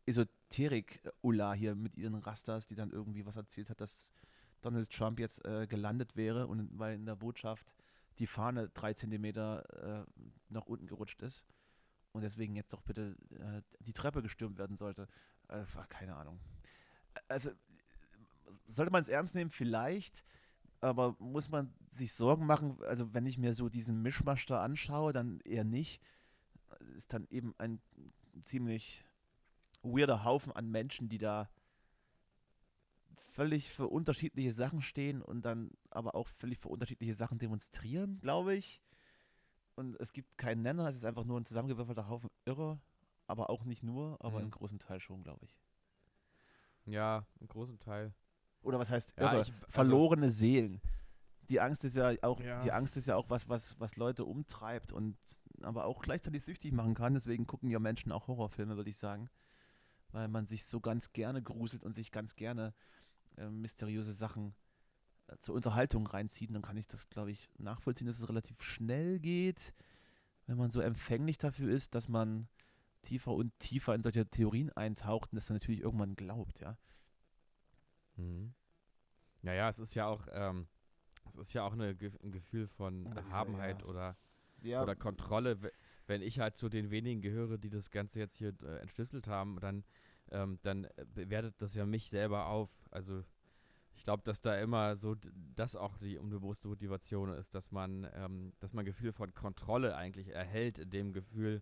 Esoterik-Ulla hier mit ihren Rastas, die dann irgendwie was erzählt hat, dass Donald Trump jetzt äh, gelandet wäre und weil in der Botschaft die Fahne drei Zentimeter äh, nach unten gerutscht ist. und deswegen jetzt doch bitte äh, die Treppe gestürmt werden sollte. Äh, keine Ahnung. Also sollte man es ernst nehmen, vielleicht, aber muss man sich Sorgen machen, also wenn ich mir so diesen Mischmasch da anschaue, dann eher nicht. Ist dann eben ein ziemlich weirder Haufen an Menschen, die da völlig für unterschiedliche Sachen stehen und dann aber auch völlig für unterschiedliche Sachen demonstrieren, glaube ich. Und es gibt keinen Nenner, es ist einfach nur ein zusammengewürfelter Haufen Irre, aber auch nicht nur, aber Mhm. im großen Teil schon, glaube ich. Ja, im großen Teil. Oder was heißt Ja, irre? ich- also- Verlorene Seelen. Die Angst ist ja auch, Ja. die Angst ist ja auch was, was, was Leute umtreibt und aber auch gleichzeitig süchtig machen kann. Deswegen gucken ja Menschen auch Horrorfilme, würde ich sagen. Weil man sich so ganz gerne gruselt und sich ganz gerne äh, mysteriöse Sachen äh, zur Unterhaltung reinzieht. Und dann kann ich das, glaube ich, nachvollziehen, dass es relativ schnell geht, wenn man so empfänglich dafür ist, dass man tiefer und tiefer in solche Theorien eintaucht und das dann natürlich irgendwann glaubt, ja. Mhm. Naja, es ist ja auch, ähm, es ist ja auch eine, ein Gefühl von ist ja- Erhabenheit ja. oder, Ja, oder Kontrolle. We- Wenn ich halt zu den wenigen gehöre, die das Ganze jetzt hier äh, entschlüsselt haben, dann, ähm, dann äh, bewertet das ja mich selber auf. Also ich glaube, dass da immer so das auch die unbewusste Motivation ist, dass man, ähm, dass man ein Gefühl von Kontrolle eigentlich erhält, in dem Gefühl,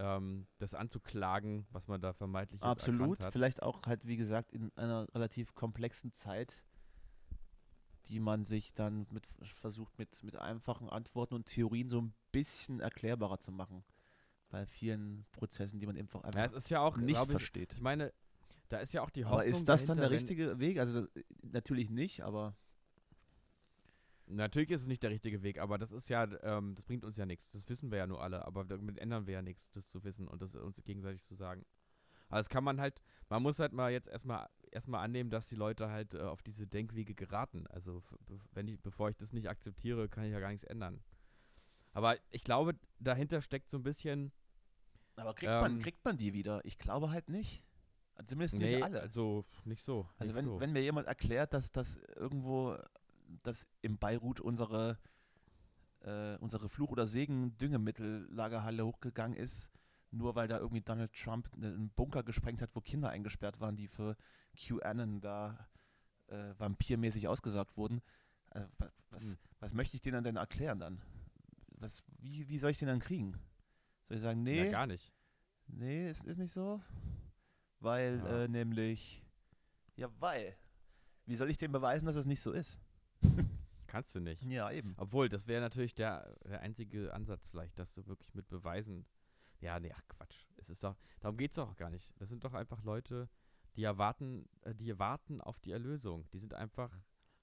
ähm, das anzuklagen, was man da vermeintlich Absolut. hat. Vielleicht auch halt, wie gesagt, in einer relativ komplexen Zeit, die man sich dann mit versucht, mit, mit einfachen Antworten und Theorien so ein bisschen erklärbarer zu machen. Bei vielen Prozessen, die man eben einfach Ja, es ist ja auch, nicht ich, versteht. ich meine, da ist ja auch die Hoffnung Aber ist das dann der richtige Weg? Also äh, natürlich nicht, aber Natürlich ist es nicht der richtige Weg, aber das ist ja, ähm, das bringt uns ja nichts. Das wissen wir ja nur alle, aber damit ändern wir ja nichts, das zu wissen und das uns gegenseitig zu sagen. Aber das kann man halt, man muss halt mal jetzt erstmal erstmal annehmen, dass die Leute halt äh, auf diese Denkwege geraten. Also wenn ich, bevor ich das nicht akzeptiere, kann ich ja gar nichts ändern. Aber ich glaube, dahinter steckt so ein bisschen, aber kriegt, man, Ähm, kriegt man die wieder? Ich glaube halt nicht. Zumindest nee, nicht alle. also nicht so. Also nicht wenn, so. wenn mir jemand erklärt, dass das irgendwo, dass im Beirut unsere, äh, unsere Fluch- oder Segen-Düngemittellagerhalle hochgegangen ist, nur weil da irgendwie Donald Trump ne- einen Bunker gesprengt hat, wo Kinder eingesperrt waren, die für QAnon da äh, vampirmäßig ausgesaugt wurden. Äh, was, was, Hm. was möchte ich denen denn erklären dann? Was, wie, wie soll ich den dann kriegen? Soll ich sagen, nee, Ja, gar nicht. Nee, es ist nicht so. Weil, Ja. äh, nämlich. Ja, weil. Wie soll ich dem beweisen, dass es nicht so ist? Kannst du nicht. Ja, eben. Obwohl, das wäre natürlich der, der einzige Ansatz vielleicht, dass du wirklich mit Beweisen. Ja, nee, ach Quatsch. Es ist doch, darum geht es doch auch gar nicht. Das sind doch einfach Leute, die erwarten, äh, die warten auf die Erlösung. Die sind einfach,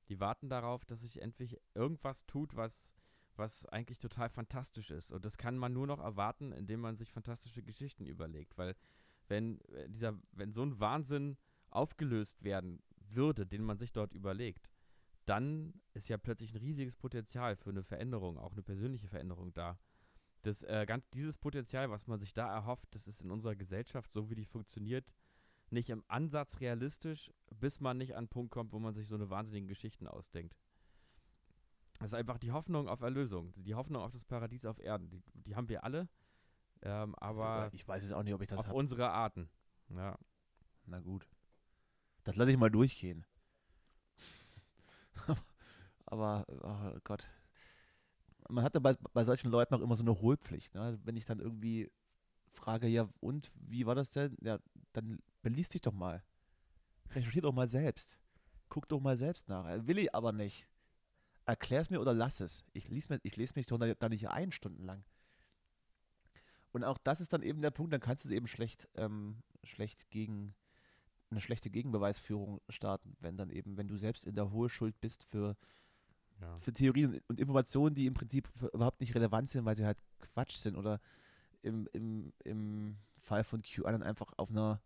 die warten darauf, dass sich endlich irgendwas tut, was, was eigentlich total fantastisch ist. Und das kann man nur noch erwarten, indem man sich fantastische Geschichten überlegt. Weil wenn äh, dieser, wenn so ein Wahnsinn aufgelöst werden würde, den man sich dort überlegt, dann ist ja plötzlich ein riesiges Potenzial für eine Veränderung, auch eine persönliche Veränderung da. Das, äh, ganz, dieses Potenzial, was man sich da erhofft, das ist in unserer Gesellschaft, so wie die funktioniert, nicht im Ansatz realistisch, bis man nicht an einen Punkt kommt, wo man sich so eine wahnsinnigen Geschichten ausdenkt. Das ist einfach die Hoffnung auf Erlösung, die Hoffnung auf das Paradies auf Erden. Die, die haben wir alle, ähm, aber ich weiß es auch nicht, ob ich das auf habe. unsere Arten. Ja. Na gut. Das lasse ich mal durchgehen. Aber, oh Gott. Man hatte bei, bei solchen Leuten auch immer so eine Hohlpflicht. Ne? Also Wenn ich dann irgendwie frage, ja, und wie war das denn? Ja, dann beließ dich doch mal. Recherchier doch mal selbst. Guck doch mal selbst nach. Will ich aber nicht. Erklär's mir oder lass es. Ich, lese mich doch da da nicht ein, stundenlang. Und auch das ist dann eben der Punkt, dann kannst du es eben schlecht, ähm, schlecht gegen eine schlechte Gegenbeweisführung starten, wenn dann eben, wenn du selbst in der Hohlschuld bist für, ja. für Theorien und Informationen, die im Prinzip überhaupt nicht relevant sind, weil sie halt Quatsch sind oder im, im, im Fall von QAnon einfach auf einer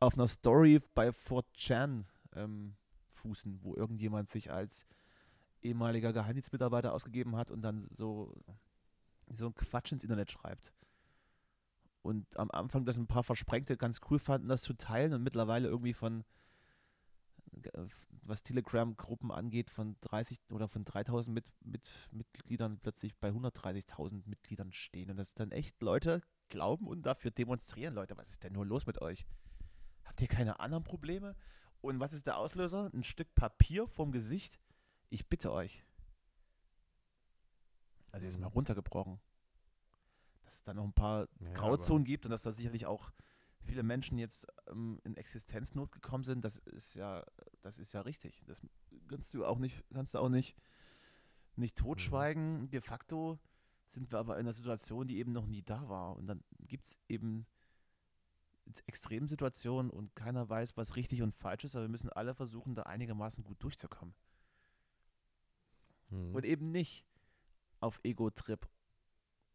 auf einer Story bei 4chan ähm, fußen, wo irgendjemand sich als ehemaliger Geheimdienstmitarbeiter ausgegeben hat und dann so, so ein Quatsch ins Internet schreibt. Und am Anfang das ein paar Versprengte ganz cool fanden, das zu teilen und mittlerweile irgendwie von, äh, was Telegram-Gruppen angeht, von 30 oder von 3000 mit, mit, Mitgliedern plötzlich bei 130.000 Mitgliedern stehen. Und das dann echt Leute glauben und dafür demonstrieren, Leute. Was ist denn nur los mit euch? Habt ihr keine anderen Probleme? Und was ist der Auslöser? Ein Stück Papier vorm Gesicht? Ich bitte euch. Also jetzt mal runtergebrochen. Da noch ein paar Ja, Grauzonen gibt und dass da sicherlich auch viele Menschen jetzt ähm, in Existenznot gekommen sind, das ist ja, das ist ja richtig. Das kannst du auch nicht, kannst du auch nicht, nicht totschweigen. De facto sind wir aber in einer Situation, die eben noch nie da war. Und dann gibt es eben Extremsituationen und keiner weiß, was richtig und falsch ist, aber wir müssen alle versuchen, da einigermaßen gut durchzukommen. Mhm. Und eben nicht auf Ego-Trip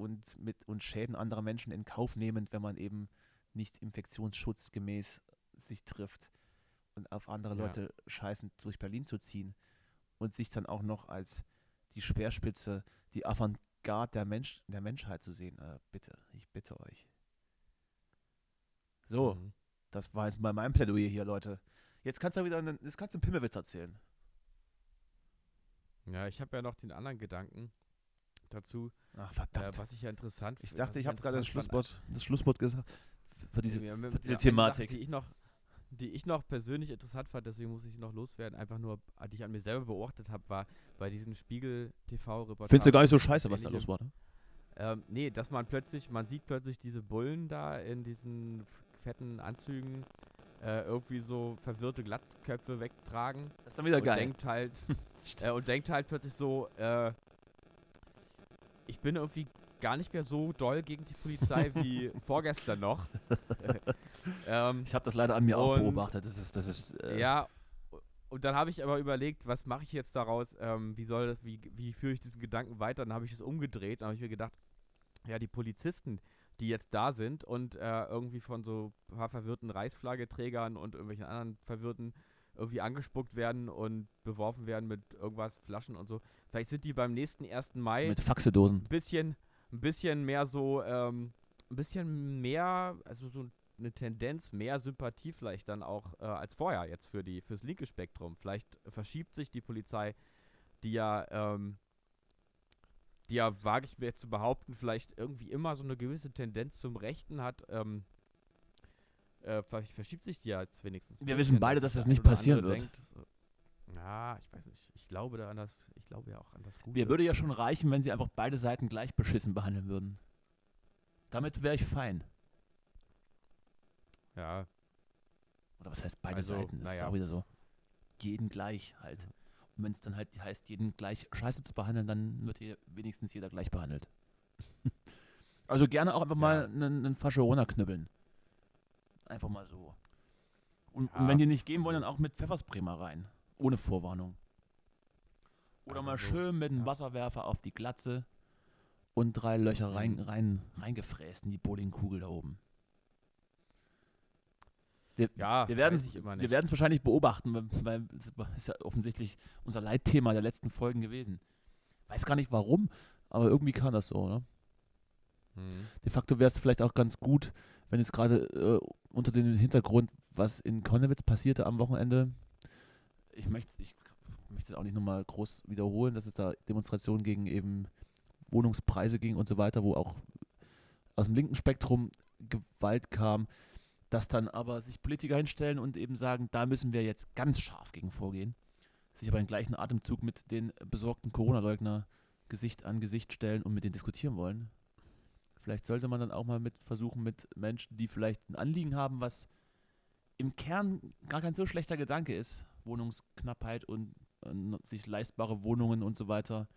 und mit und Schäden anderer Menschen in Kauf nehmend, wenn man eben nicht infektionsschutzgemäß sich trifft und auf andere Ja. Leute scheißend durch Berlin zu ziehen und sich dann auch noch als die Speerspitze, die Avantgarde der, Mensch, der Menschheit zu sehen. Äh, bitte, ich bitte euch. So, Mhm. das war jetzt mal mein Plädoyer hier, Leute. Jetzt kannst du wieder einen, jetzt kannst du einen Pimmelwitz erzählen. Ja, ich habe ja noch den anderen Gedanken dazu, Ach, äh, verdammt. was ich ja interessant ich was dachte, ich habe gerade das Schlusswort, das Schlusswort gesagt. Für diese, Ja, für diese ja, Thematik. Sache, die ich noch, die ich noch persönlich interessant fand, deswegen muss ich sie noch loswerden, einfach nur, äh, die ich an mir selber beobachtet habe, war bei diesen Spiegel-TV-Reportagen. Findest du gar nicht so scheiße, was da los war, ne? Ähm, nee, dass man plötzlich, man sieht plötzlich diese Bullen da in diesen fetten Anzügen äh, irgendwie so verwirrte Glatzköpfe wegtragen Das ist dann wieder und geil. denkt halt äh, und denkt halt plötzlich so, äh, ich bin irgendwie gar nicht mehr so doll gegen die Polizei wie vorgestern noch. ähm, ich habe das leider an mir auch Und- beobachtet. Das ist, das ist, äh, ja, und dann habe ich aber überlegt, was mache ich jetzt daraus? Ähm, wie soll, wie, wie führe ich diesen Gedanken weiter? Dann habe ich es umgedreht. Dann habe ich mir gedacht, ja, die Polizisten, die jetzt da sind und äh, irgendwie von so ein paar verwirrten Reichsflaggeträgern und irgendwelchen anderen Verwirrten irgendwie angespuckt werden und beworfen werden mit irgendwas, Flaschen und so. Vielleicht sind die beim nächsten 1. Mai mit Faxedosen. ein bisschen, ein bisschen mehr so, ähm, ein bisschen mehr, also so eine Tendenz, mehr Sympathie vielleicht dann auch äh, als vorher jetzt für die, fürs linke Spektrum. Vielleicht verschiebt sich die Polizei, die ja, ähm, die ja, wage ich mir jetzt zu behaupten, vielleicht irgendwie immer so eine gewisse Tendenz zum Rechten hat, ähm, äh, vielleicht verschiebt sich die ja jetzt wenigstens. Wir wissen beide, dass das nicht passieren wird. denkt, so, ja, ich weiß nicht. Ich glaube da an das, ich glaube ja auch an das Gute. Mir würde ja schon reichen, wenn sie einfach beide Seiten gleich beschissen behandeln würden. Damit wäre ich fein. ja, Oder was heißt beide Also, Seiten? Das ist naja. auch wieder so. Jeden gleich halt. Und wenn es dann halt heißt, jeden gleich scheiße zu behandeln, dann wird hier wenigstens jeder gleich behandelt. also gerne auch einfach mal Ja. einen, einen Fasche runterknüppeln. Einfach mal so. Und, und Ja. wenn die nicht gehen wollen, dann auch mit Pfefferspray mal rein. Ohne Vorwarnung. Oder Einfach mal schön mit einem ja. Wasserwerfer auf die Glatze und drei Löcher rein, Mhm. rein, reingefräst in die Bowlingkugel da oben. Wir, Ja, wir werden es wahrscheinlich beobachten, weil, es ist ja offensichtlich unser Leitthema der letzten Folgen gewesen. Weiß gar nicht warum, aber irgendwie kam das so, ne? Mhm. De facto wäre es vielleicht auch ganz gut, wenn jetzt gerade äh, unter dem Hintergrund, was in Konnewitz passierte am Wochenende, ich möchte ich möchte es auch nicht nochmal groß wiederholen, dass es da Demonstrationen gegen eben Wohnungspreise ging und so weiter, wo auch aus dem linken Spektrum Gewalt kam, dass dann aber sich Politiker hinstellen und eben sagen, da müssen wir jetzt ganz scharf gegen vorgehen, sich aber im gleichen Atemzug mit den besorgten Corona-Leugner Gesicht an Gesicht stellen und mit denen diskutieren wollen. Vielleicht sollte man dann auch mal mit versuchen, mit Menschen, die vielleicht ein Anliegen haben, was im Kern gar kein so schlechter Gedanke ist, Wohnungsknappheit und äh, sich leistbare Wohnungen und so weiter,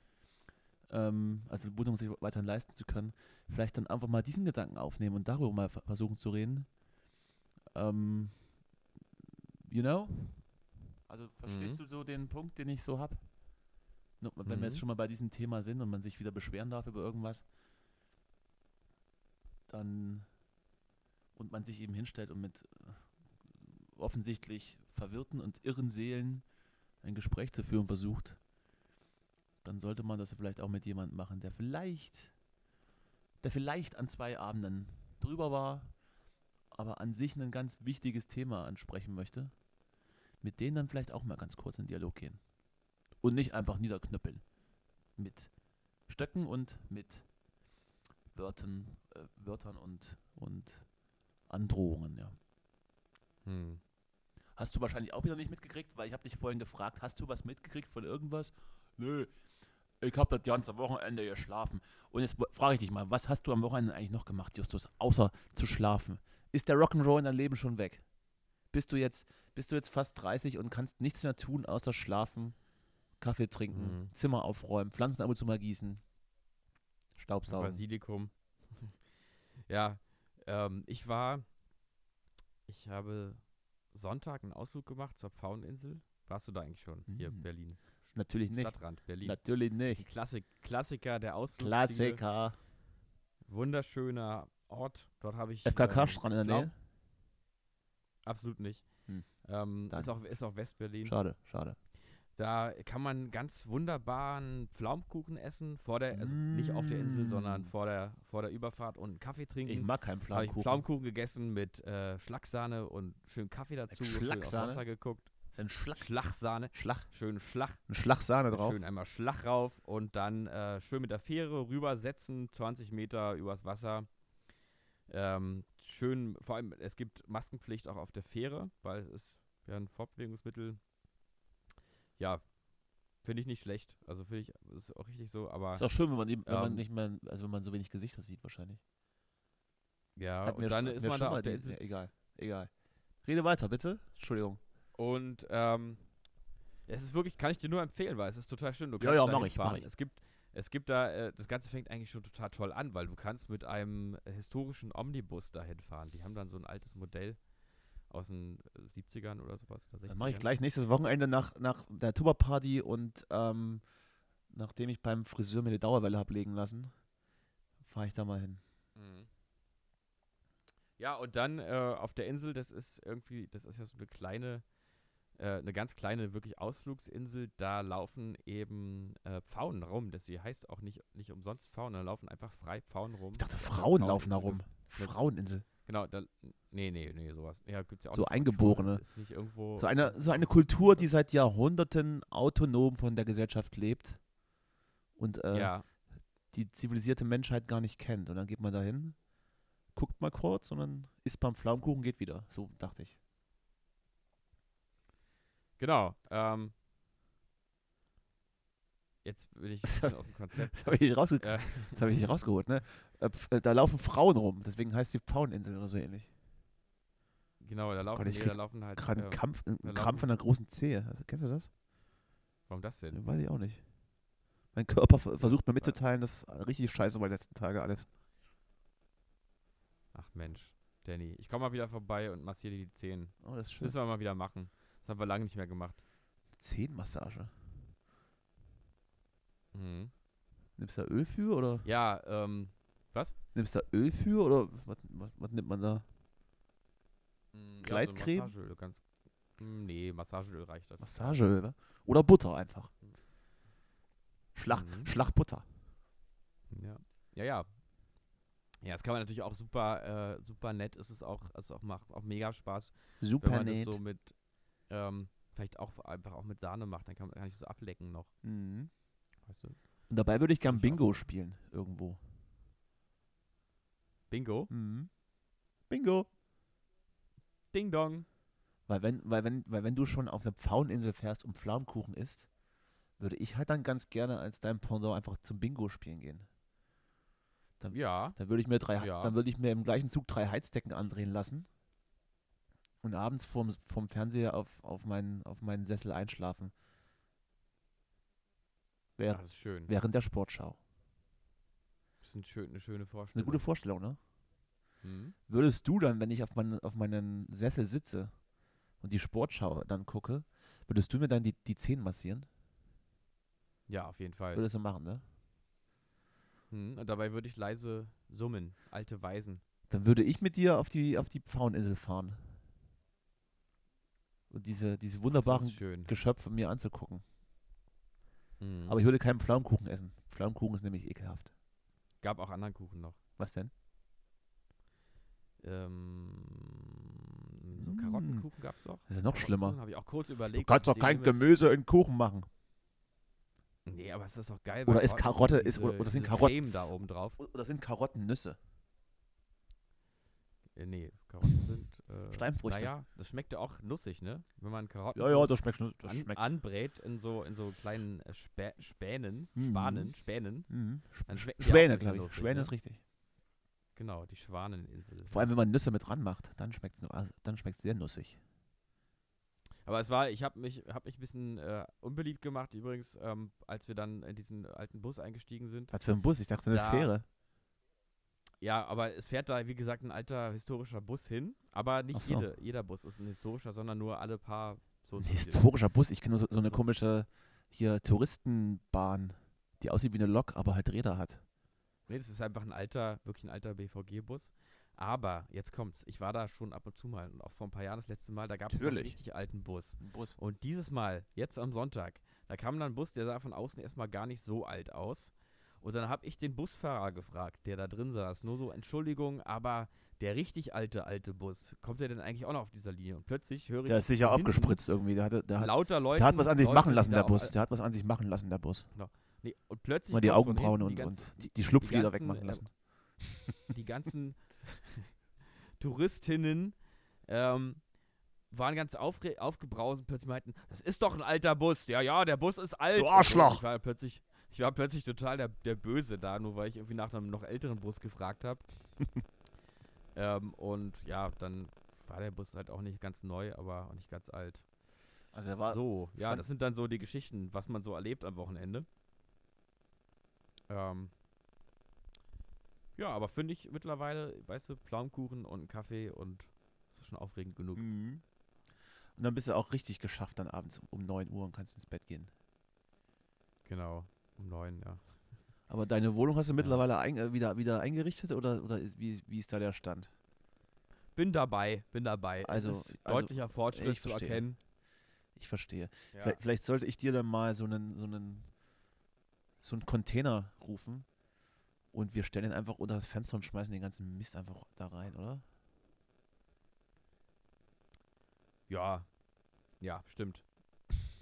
ähm, also Wohnungen sich weiterhin leisten zu können, vielleicht dann einfach mal diesen Gedanken aufnehmen und darüber mal ver- versuchen zu reden. Ähm, you know? Also verstehst Mhm. du so den Punkt, den ich so habe? Wenn wir Mhm. jetzt schon mal bei diesem Thema sind und man sich wieder beschweren darf über irgendwas, dann und man sich eben hinstellt und mit äh, offensichtlich verwirrten und irren Seelen ein Gespräch zu führen versucht, dann sollte man das vielleicht auch mit jemandem machen, der vielleicht, der vielleicht an zwei Abenden drüber war, aber an sich ein ganz wichtiges Thema ansprechen möchte, mit denen dann vielleicht auch mal ganz kurz in Dialog gehen. Und nicht einfach niederknüppeln. Mit Stöcken und mit Wörtern, äh, Wörtern und, und Androhungen, ja. Hm. Hast du wahrscheinlich auch wieder nicht mitgekriegt, weil ich habe dich vorhin gefragt, hast du was mitgekriegt von irgendwas? Nö, ich habe das ganze Wochenende geschlafen. Und jetzt frage ich dich mal, was hast du am Wochenende eigentlich noch gemacht, Justus, außer zu schlafen? Ist der Rock'n'Roll in deinem Leben schon weg? Bist du jetzt, bist du jetzt fast 30 und kannst nichts mehr tun, außer schlafen, Kaffee trinken, Mhm. Zimmer aufräumen, Pflanzen ab und zu mal gießen, Staubsaugen? Basilikum. ja, ähm, ich war, ich habe Sonntag einen Ausflug gemacht zur Pfaueninsel. Warst du da eigentlich schon? Hier, Mhm. Berlin. Natürlich nicht. Stadtrand, Berlin. Natürlich nicht. Klassik Klassiker der Ausflug. Klassiker. Wunderschöner Ort. Dort habe ich. FKK-Strand in der Nähe? Absolut nicht. Hm. Ähm, ist, auch, ist auch Westberlin. Schade, schade. Da kann man ganz wunderbaren Pflaumkuchen essen, vor der, also nicht auf der Insel, sondern Mm. vor der, vor der Überfahrt und einen Kaffee trinken. Ich mag keinen Habe ich. Pflaumenkuchen gegessen mit äh, Schlagsahne und schön Kaffee dazu. Schlagsahne? Wasser geguckt. ist ein Schlag, Schlagsahne. Schlag, Schön Schlag. ein Schlagsahne drauf. Schön einmal Schlag rauf und dann äh, schön mit der Fähre rübersetzen, 20 Meter übers Wasser. Ähm, schön, vor allem, es gibt Maskenpflicht auch auf der Fähre, weil es ist ja ein Fortbewegungsmittel. Ja, finde ich nicht schlecht. Also finde ich, ist auch richtig so, aber Ist auch schön, wenn man, eben, wenn man Ähm, nicht mehr, also wenn man so wenig Gesichter sieht wahrscheinlich. ja, wir und dann schon- ist man da auf der Insel. Ja, egal, egal. Rede weiter, bitte. Entschuldigung. Und ähm, es ist wirklich, kann ich dir nur empfehlen, weil es ist total schön. Du Ja, kannst ja, da mach ich, mach ich. Es gibt, es gibt da, äh, das Ganze fängt eigentlich schon total toll an, weil du kannst mit einem historischen Omnibus dahin fahren. Die haben dann so ein altes Modell aus den äh, 70ern oder sowas. Oder 60ern. Dann mache ich gleich nächstes Wochenende nach, nach der Tuba-Party und ähm, nachdem ich beim Friseur mir eine Dauerwelle habe legen lassen, fahre ich da mal hin. Mhm. Ja, und dann äh, auf der Insel, das ist irgendwie, das ist ja so eine kleine, äh, eine ganz kleine, wirklich Ausflugsinsel, da laufen eben äh, Pfaunen rum. Das sie heißt auch nicht, nicht umsonst Pfaunen, da laufen einfach frei Pfaunen rum. Ich dachte, Frauen laufen da rum. Fraueninsel. Genau, da, nee, nee, nee, sowas. Ja, gibt's ja auch So Eingeborene. Das ist nicht irgendwo. So eine, so eine Kultur, die seit Jahrhunderten autonom von der Gesellschaft lebt und äh, ja, die zivilisierte Menschheit gar nicht kennt. Und dann geht man da hin, guckt mal kurz und dann isst beim Pflaumenkuchen, geht wieder. So dachte ich. genau. Ähm, jetzt bin ich aus dem Konzept. Das habe ich, rausge äh, hab ich nicht rausgeholt, ne? Äh, äh, Da laufen Frauen rum, deswegen heißt sie Pfaueninsel oder so ähnlich. genau, da laufen, Gott, ich nee, da laufen halt. Gerade äh, ein Kampf, da ein laufen- Krampf an der großen Zehe. Also, kennst du das? warum das denn? Weiß ich auch nicht. Mein Körper ver- versucht mir mitzuteilen, das ist richtig scheiße war die letzten Tage alles. Ach Mensch, Danny, ich komme mal wieder vorbei und massiere dir die Zehen. Oh, das ist schön. müssen wir mal wieder machen. Das haben wir lange nicht mehr gemacht. Zehenmassage. Mhm. Nimmst du da Öl für oder Ja, ähm, nimmst du da Öl für oder was, was, was nimmt man da? mh, Gleitcreme? Ja, so Massageöl, ganz. Mh, nee, Massageöl reicht das. Massageöl, wa? Oder Butter einfach. Schlag, Mhm. Schlagbutter. Ja. Ja, ja. Ja, das kann man natürlich auch super, äh, super nett. Es ist auch, es auch macht auch mega Spaß, wenn Super man das nett. so mit, ähm, vielleicht auch einfach auch mit Sahne macht. Dann kann man gar nicht so ablecken noch. Mhm. Weißt du? Und dabei würde ich gern Ich. Bingo spielen, irgendwo. Bingo. Mhm. Bingo. Ding Dong. Weil wenn, weil wenn, weil wenn du schon auf eine Pfaueninsel fährst und Pflaumenkuchen isst, würde ich halt dann ganz gerne als dein Pendant einfach zum Bingo spielen gehen. Ja. Dann würde ich mir drei, Ja. dann würde ich mir im gleichen Zug drei Heizdecken andrehen lassen und abends vorm, vorm Fernseher auf, auf, meinen, auf meinen Sessel einschlafen. Währ, Das ist schön. während der Sportschau. Das ist ein schön, eine schöne Eine Vorstellung. gute Vorstellung, ne? Mhm. Würdest du dann, wenn ich auf, meinen auf meinen Sessel sitze und die Sportschau dann gucke, würdest du mir dann die, die Zehen massieren? Ja, auf jeden Fall. Würdest du machen, ne? Mhm. Und dabei würde ich leise summen. Alte Weisen. Dann würde ich mit dir auf die, auf die Pfaueninsel fahren. Und diese, diese wunderbaren. Geschöpfe mir anzugucken. Mhm. Aber ich würde keinen Pflaumenkuchen essen. Pflaumenkuchen ist nämlich ekelhaft. Gab auch anderen Kuchen noch. Was denn? Ähm, so Mm. Karottenkuchen gab es noch. Das ist noch schlimmer. Habe ich auch kurz überlegt. Du kannst doch kein. Gemüse in Kuchen machen. Nee, aber es ist doch geil. Oder ist Karotte- diese- ist- oder- oder sind Karotten- Creme da oben drauf. Oder sind Karotten Nüsse? Äh, nee, Karotten sind. Äh, Steinfrüchte. Naja, das schmeckt ja auch nussig, ne? Wenn man Karotten Ja, so ja, das schmeckt. Das an, schmeckt. anbrät in so, in so kleinen äh, Spä Spänen, Mhm. Spanen, Spänen, Mhm. dann schmecken Schwäne, glaube ich. Schwäne ne? ist richtig. Genau, die Schwaneninsel. Vor allem, wenn man Nüsse mit ranmacht, dann schmeckt es dann schmeckt's sehr nussig. Aber es war, ich habe mich, hab mich ein bisschen äh, unbeliebt gemacht, übrigens, ähm, als wir dann in diesen alten Bus eingestiegen sind. Was für ein Bus? Ich dachte, eine Da- Fähre. Ja, aber es fährt da, wie gesagt, ein alter historischer Bus hin. Aber nicht so. jede, jeder Bus ist ein historischer, sondern nur alle paar so. Ein historischer Bus. Ich kenne nur so, so eine So. komische hier Touristenbahn, die aussieht wie eine Lok, aber halt Räder hat. Nee, das ist einfach ein alter, wirklich ein alter BVG-Bus. Aber jetzt kommt's. Ich war da schon ab und zu mal und auch vor ein paar Jahren das letzte Mal, da gab es einen richtig alten Bus. Bus. Und dieses Mal, jetzt am Sonntag, da kam dann ein Bus, der sah von außen erstmal gar nicht so alt aus. Und dann habe ich den Busfahrer gefragt, der da drin saß. Nur so, Entschuldigung, aber der richtig alte, alte Bus, kommt der denn eigentlich auch noch auf dieser Linie? Und plötzlich höre ich. Der ist sicher aufgespritzt irgendwie. Der, hatte, der, hat, Lauter Leute. der hat was an sich Leute, machen die lassen, der Bus. Der hat was an sich machen lassen, der Bus. Nee, und plötzlich. Mal die Augenbrauen und, die ganzen- und die, die Schlupflider ganzen, wegmachen äh, lassen. die ganzen Touristinnen ähm, waren ganz aufgebraust und plötzlich meinten, das ist doch ein alter Bus. Ja, ja, der Bus ist alt. Du Und. Arschloch! War plötzlich, ich war plötzlich total der, der Böse da, nur weil ich irgendwie nach einem noch älteren Bus gefragt habe. ähm, und ja, dann war der Bus halt auch nicht ganz neu, aber auch nicht ganz alt. Also er war So, ja, das sind dann so die Geschichten, was man so erlebt am Wochenende. Ähm, ja, aber finde ich mittlerweile, weißt du, Pflaumenkuchen und einen Kaffee und das ist schon aufregend genug. Mhm. Und dann bist du auch richtig geschafft dann abends um 9 Uhr und kannst ins Bett gehen. Genau, um neun, ja. Aber deine Wohnung hast du mittlerweile ein, äh, wieder, wieder eingerichtet oder, oder ist, wie, wie ist da der Stand? Bin dabei, bin dabei. Also- es ist also, deutlicher Fortschritt ich zu verstehe. erkennen. Ich verstehe. Ja. Vielleicht, vielleicht sollte ich dir dann mal so einen, so einen, so einen Container rufen und wir stellen ihn einfach unter das Fenster und schmeißen den ganzen Mist einfach da rein, oder? ja, ja, stimmt.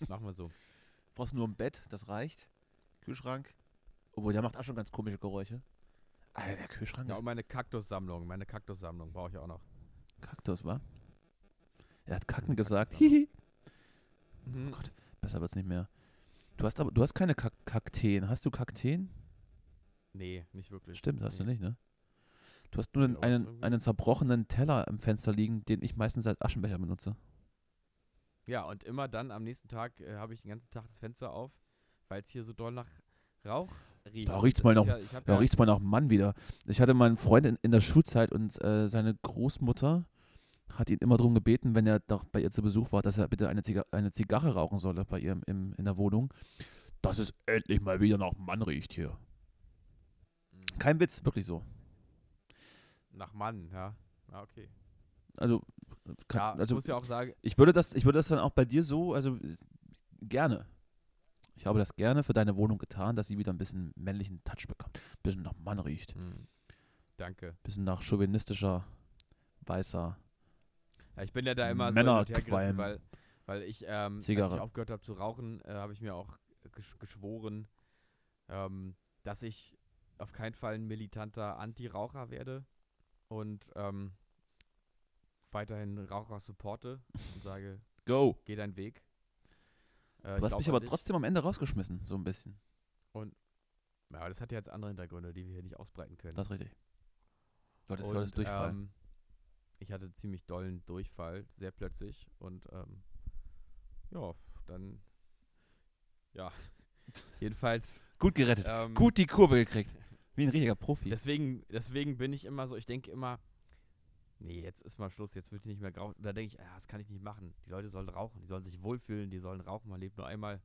Machen wir so. Brauchst nur ein Bett, das reicht. Kühlschrank. Obwohl, der macht auch schon ganz komische Geräusche. Alter, der Kühlschrank Ja, und meine Kaktussammlung, meine Kaktussammlung brauche ich auch noch. Kaktus, wa? Er hat Kacken gesagt. Hihi. Mhm. Gott. Besser wird's nicht mehr. Du hast aber, du hast keine Kak Kakteen. Hast du Kakteen? Nee, nicht wirklich. Stimmt, hast du Nee. nicht, ne? Du hast nur einen, einen zerbrochenen Teller im Fenster liegen, den ich meistens als Aschenbecher benutze. Ja, und immer dann am nächsten Tag äh, habe ich den ganzen Tag das Fenster auf, weil es hier so doll nach Rauch riecht. Da Und riecht's das mal noch- Ja, Da ja, riecht's mal nach Mann wieder. Ich hatte meinen Freund in, in der Schulzeit und äh, seine Großmutter hat ihn immer darum gebeten, wenn er doch bei ihr zu Besuch war, dass er bitte eine, Ziga eine Zigarre rauchen solle bei ihr im, im, in der Wohnung. Dass es endlich mal wieder nach Mann riecht hier. Mhm. Kein Witz, wirklich so. Nach Mann, ja. Ja, okay. Also, kann, ja, ich also muss ja auch sagen, ich würde das, ich würde das dann auch bei dir so, also gerne. Ich habe das gerne für deine Wohnung getan, dass sie wieder ein bisschen männlichen Touch bekommt. Ein bisschen nach Mann riecht. Ein mh, danke. bisschen nach chauvinistischer, weißer. Ja, ich bin ja da immer Männer so hin und her gerissen, qualmen. weil, weil ich, ähm, als ich aufgehört habe zu rauchen, äh, habe ich mir auch gesch geschworen, ähm, dass ich auf keinen Fall ein militanter Anti-Raucher werde und ähm, weiterhin Raucher supporte und sage, Go! geh deinen Weg. Äh, Du hast mich aber dich. trotzdem am Ende rausgeschmissen, so ein bisschen. Ja, aber das hat ja jetzt andere Hintergründe, die wir hier nicht ausbreiten können. Das ist richtig. Du hattest, du und, hattest Durchfall. Ähm, ich hatte ziemlich dollen Durchfall, sehr plötzlich. Und ähm, ja, dann, ja, jedenfalls. Gut gerettet. Ähm, Gut die Kurve gekriegt. Wie ein richtiger Profi. Deswegen, deswegen bin ich immer so, ich denke immer, nee, jetzt ist mal Schluss, jetzt wird die nicht mehr rauchen. Da denke ich, ah, das kann ich nicht machen. Die Leute sollen rauchen, die sollen sich wohlfühlen, die sollen rauchen, man lebt nur einmal.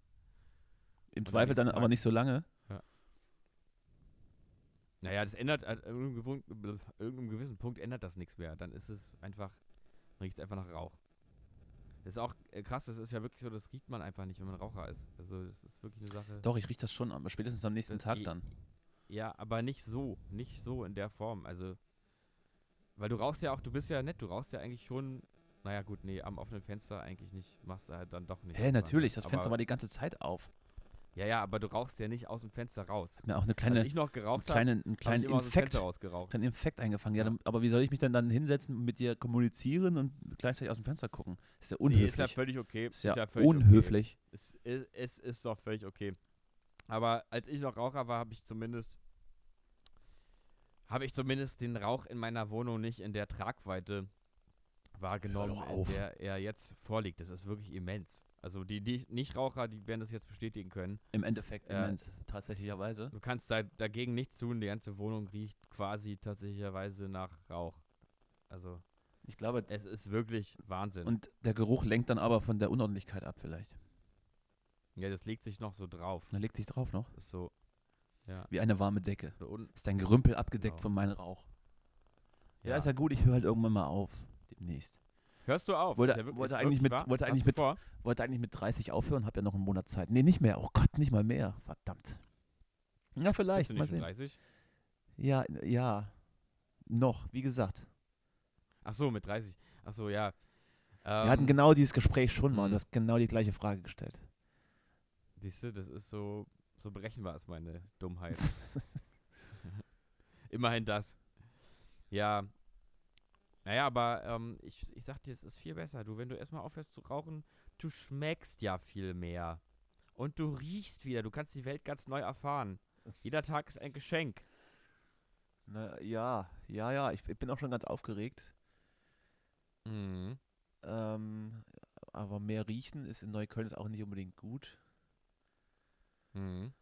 Im am Zweifel dann nächsten aber Tag- nicht so lange. Naja, das ändert, an irgendeinem, irgendeinem gewissen Punkt ändert das nichts mehr. Dann ist es einfach, riecht es einfach nach Rauch. Das ist auch äh, krass, das ist ja wirklich so, das riecht man einfach nicht, wenn man Raucher ist. Also das ist wirklich eine Sache. Doch, ich rieche das schon, aber spätestens am nächsten Das- Tag dann. Ja, aber nicht so, nicht so in der Form. Also, weil du rauchst ja auch, du bist ja nett, du rauchst ja eigentlich schon, naja gut, nee, am offenen Fenster eigentlich nicht, machst du halt dann doch nicht. Hä, natürlich, das Fenster aber, war die ganze Zeit auf. Ja, ja, aber du rauchst ja nicht aus dem Fenster raus. Mir auch eine Als kleine, ich noch geraucht habe, einen kleinen dem Infekt, rausgeraucht. kleinen Infekt eingefangen. Ja, Ja. dann, aber wie soll ich mich denn dann hinsetzen und mit dir kommunizieren und gleichzeitig aus dem Fenster gucken? Ist ja Nee, unhöflich. ist ja völlig okay. ist ja völlig unhöflich. Okay. Es, es, es ist doch völlig okay. Aber als ich noch Raucher war, habe ich zumindest habe ich zumindest den Rauch in meiner Wohnung nicht in der Tragweite wahrgenommen, in der er jetzt vorliegt. Das ist wirklich immens. Also die, die Nichtraucher, die werden das jetzt bestätigen können. Im Endeffekt, Ja, immens, tatsächlicherweise. Du kannst da, dagegen nichts tun. Die ganze Wohnung riecht quasi tatsächlicherweise nach Rauch. Also Ich glaube, es ist wirklich Wahnsinn. und der Geruch lenkt dann aber von der Unordentlichkeit ab vielleicht. ja, das legt sich noch so drauf. Dann legt sich drauf noch. Das ist so, ja. Wie eine warme Decke. Ist dein Gerümpel abgedeckt Genau. von meinem Rauch. Ja, ja. ist ja gut, ich höre halt irgendwann mal auf. Demnächst. Hörst du auf? Wollte- ja wirklich- wollte eigentlich mit- wahr? wollte eigentlich du mit- Vor? Wollte eigentlich mit 30 aufhören, hab ja noch einen Monat Zeit. Nee, nicht mehr. Oh Gott, nicht mal mehr. Verdammt. Ja, Bist vielleicht. du Mal nicht schon sehen. 30? Ja, ja. Noch, wie gesagt. Ach so, mit 30. Ach so, ja. Wir hatten Ähm, genau dieses Gespräch schon mal und mhm. du hast genau die gleiche Frage gestellt. Siehst du, das ist so, so berechenbar ist meine Dummheit. Immerhin das. Ja. Naja, aber ähm, ich, ich sag dir, es ist viel besser. Du, wenn du erstmal aufhörst zu rauchen, du schmeckst ja viel mehr. Und du riechst wieder. Du kannst die Welt ganz neu erfahren. Jeder Tag ist ein Geschenk. Na, ja, ja, ja. Ich, ich bin auch schon ganz aufgeregt. Mhm. Ähm, aber mehr riechen ist in Neukölln ist auch nicht unbedingt gut. Mhm.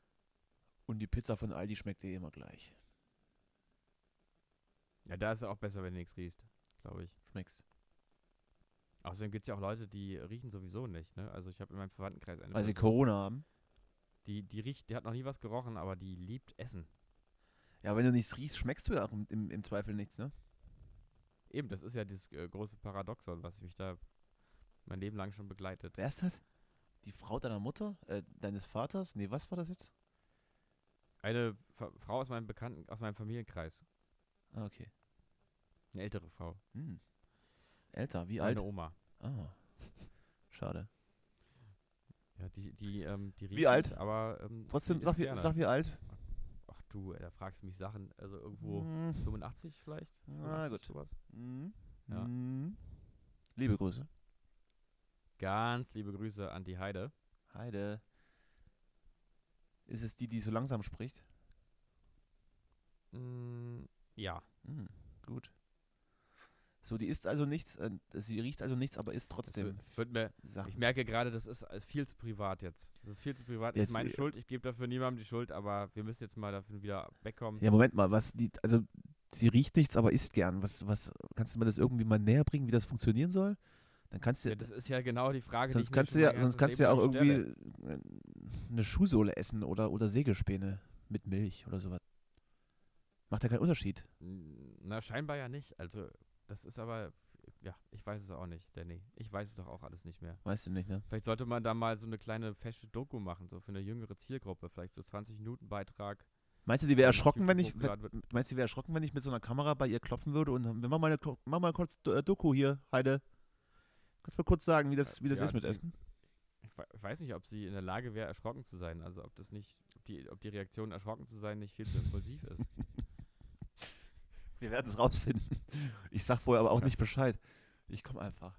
Und die Pizza von Aldi schmeckt eh immer gleich. Ja, da ist es auch besser, wenn du nichts riechst, glaube ich. Schmeckt's. Außerdem gibt es ja auch Leute, die riechen sowieso nicht. Ne? Also ich habe in meinem Verwandtenkreis eine Weil sie Corona haben. die, die riecht, die hat noch nie was gerochen, aber die liebt Essen. Ja, wenn du nichts riechst, schmeckst du ja auch im, im, im Zweifel nichts, ne? Eben, das ist ja dieses äh, große Paradoxon, was mich da mein Leben lang schon begleitet. Wer ist das? Die Frau deiner Mutter? Äh, deines Vaters? Nee, was war das jetzt? Eine Fa Frau aus meinem Bekannten, aus meinem Familienkreis. Ah, okay. Eine ältere Frau. Hm. Älter, wie Meine alt? Oma. Ah. Schade. Ja, die, die, ähm, die riecht Wie alt? aber ähm, Trotzdem, sag wie, sag wie alt? Ach du, ey, da fragst du mich Sachen, also irgendwo Hm. 85 vielleicht? Ah, 85, gut. Sowas. Mhm. Ja. Mhm. Liebe Grüße. Ganz liebe Grüße an die Heide. Heide. Ist es die, die so langsam spricht? Mm, ja. Hm, gut. So, die isst also nichts, äh, sie riecht also nichts, aber isst trotzdem wird, wird mir, ich merke gerade, das ist viel zu privat jetzt. Das ist viel zu privat. Jetzt, ist meine äh, Schuld. Ich gebe dafür niemandem die Schuld, aber wir müssen jetzt mal davon wieder wegkommen. Ja, Moment mal, was die, also sie riecht nichts, aber isst gern. Was, was, kannst du mir das irgendwie mal näher bringen, wie das funktionieren soll? Dann kannst du, Ja, das ist ja genau die Frage, sonst die kannst du ja, sonst kannst du ja auch irgendwie stelle. äh, eine Schuhsohle essen oder, oder Sägespäne mit Milch oder sowas. Macht ja keinen Unterschied. Na, scheinbar ja nicht. Also, das ist aber, ja, ich weiß es auch nicht, Danny. Ich weiß es doch auch alles nicht mehr. Weißt du nicht, ne? Vielleicht sollte man da mal so eine kleine fesche Doku machen, so für eine jüngere Zielgruppe. Vielleicht so 20 Minuten Beitrag. Meinst du, die wäre erschrocken, wenn ich, wenn, meinst du, die wäre erschrocken, wenn ich mit so einer Kamera bei ihr klopfen würde und machen mal, eine, mach mal kurz äh, Doku hier, Heide. Kannst du mir kurz sagen, wie das, wie das Ja, ist mit die- Essen? Ich we- weiß nicht, ob sie in der Lage wäre, erschrocken zu sein. Also, ob das nicht, ob die, ob die Reaktion, erschrocken zu sein, nicht viel zu impulsiv ist. Wir werden es rausfinden. Ich sag vorher aber auch Ja. nicht Bescheid. Ich komme einfach.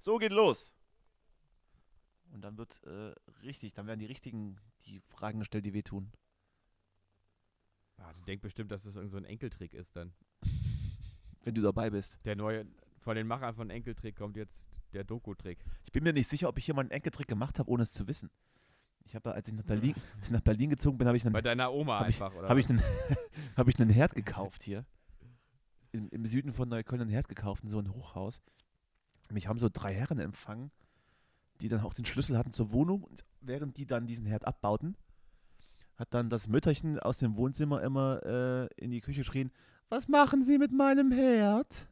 So geht los. Und dann wird äh, richtig, dann werden die richtigen die Fragen gestellt, die wehtun. Ah, die denkt bestimmt, dass das irgend so ein Enkeltrick ist dann. Wenn du dabei bist. Der neue, von den Machern von Enkeltrick kommt jetzt der Doku-Trick. Ich bin mir nicht sicher, ob ich hier mal einen Enkeltrick gemacht habe, ohne es zu wissen. Ich habe, als ich nach Berlin, als ich nach Berlin gezogen bin, habe ich einen Bei deiner Oma Hab ich- einfach, oder? habe ich einen, hab ich einen Herd gekauft hier. Im, Im Süden von Neukölln einen Herd gekauft, in so ein Hochhaus. Mich haben so drei Herren empfangen, die dann auch den Schlüssel hatten zur Wohnung. Und während die dann diesen Herd abbauten, hat dann das Mütterchen aus dem Wohnzimmer immer äh, in die Küche geschrien, was machen Sie mit meinem Herd?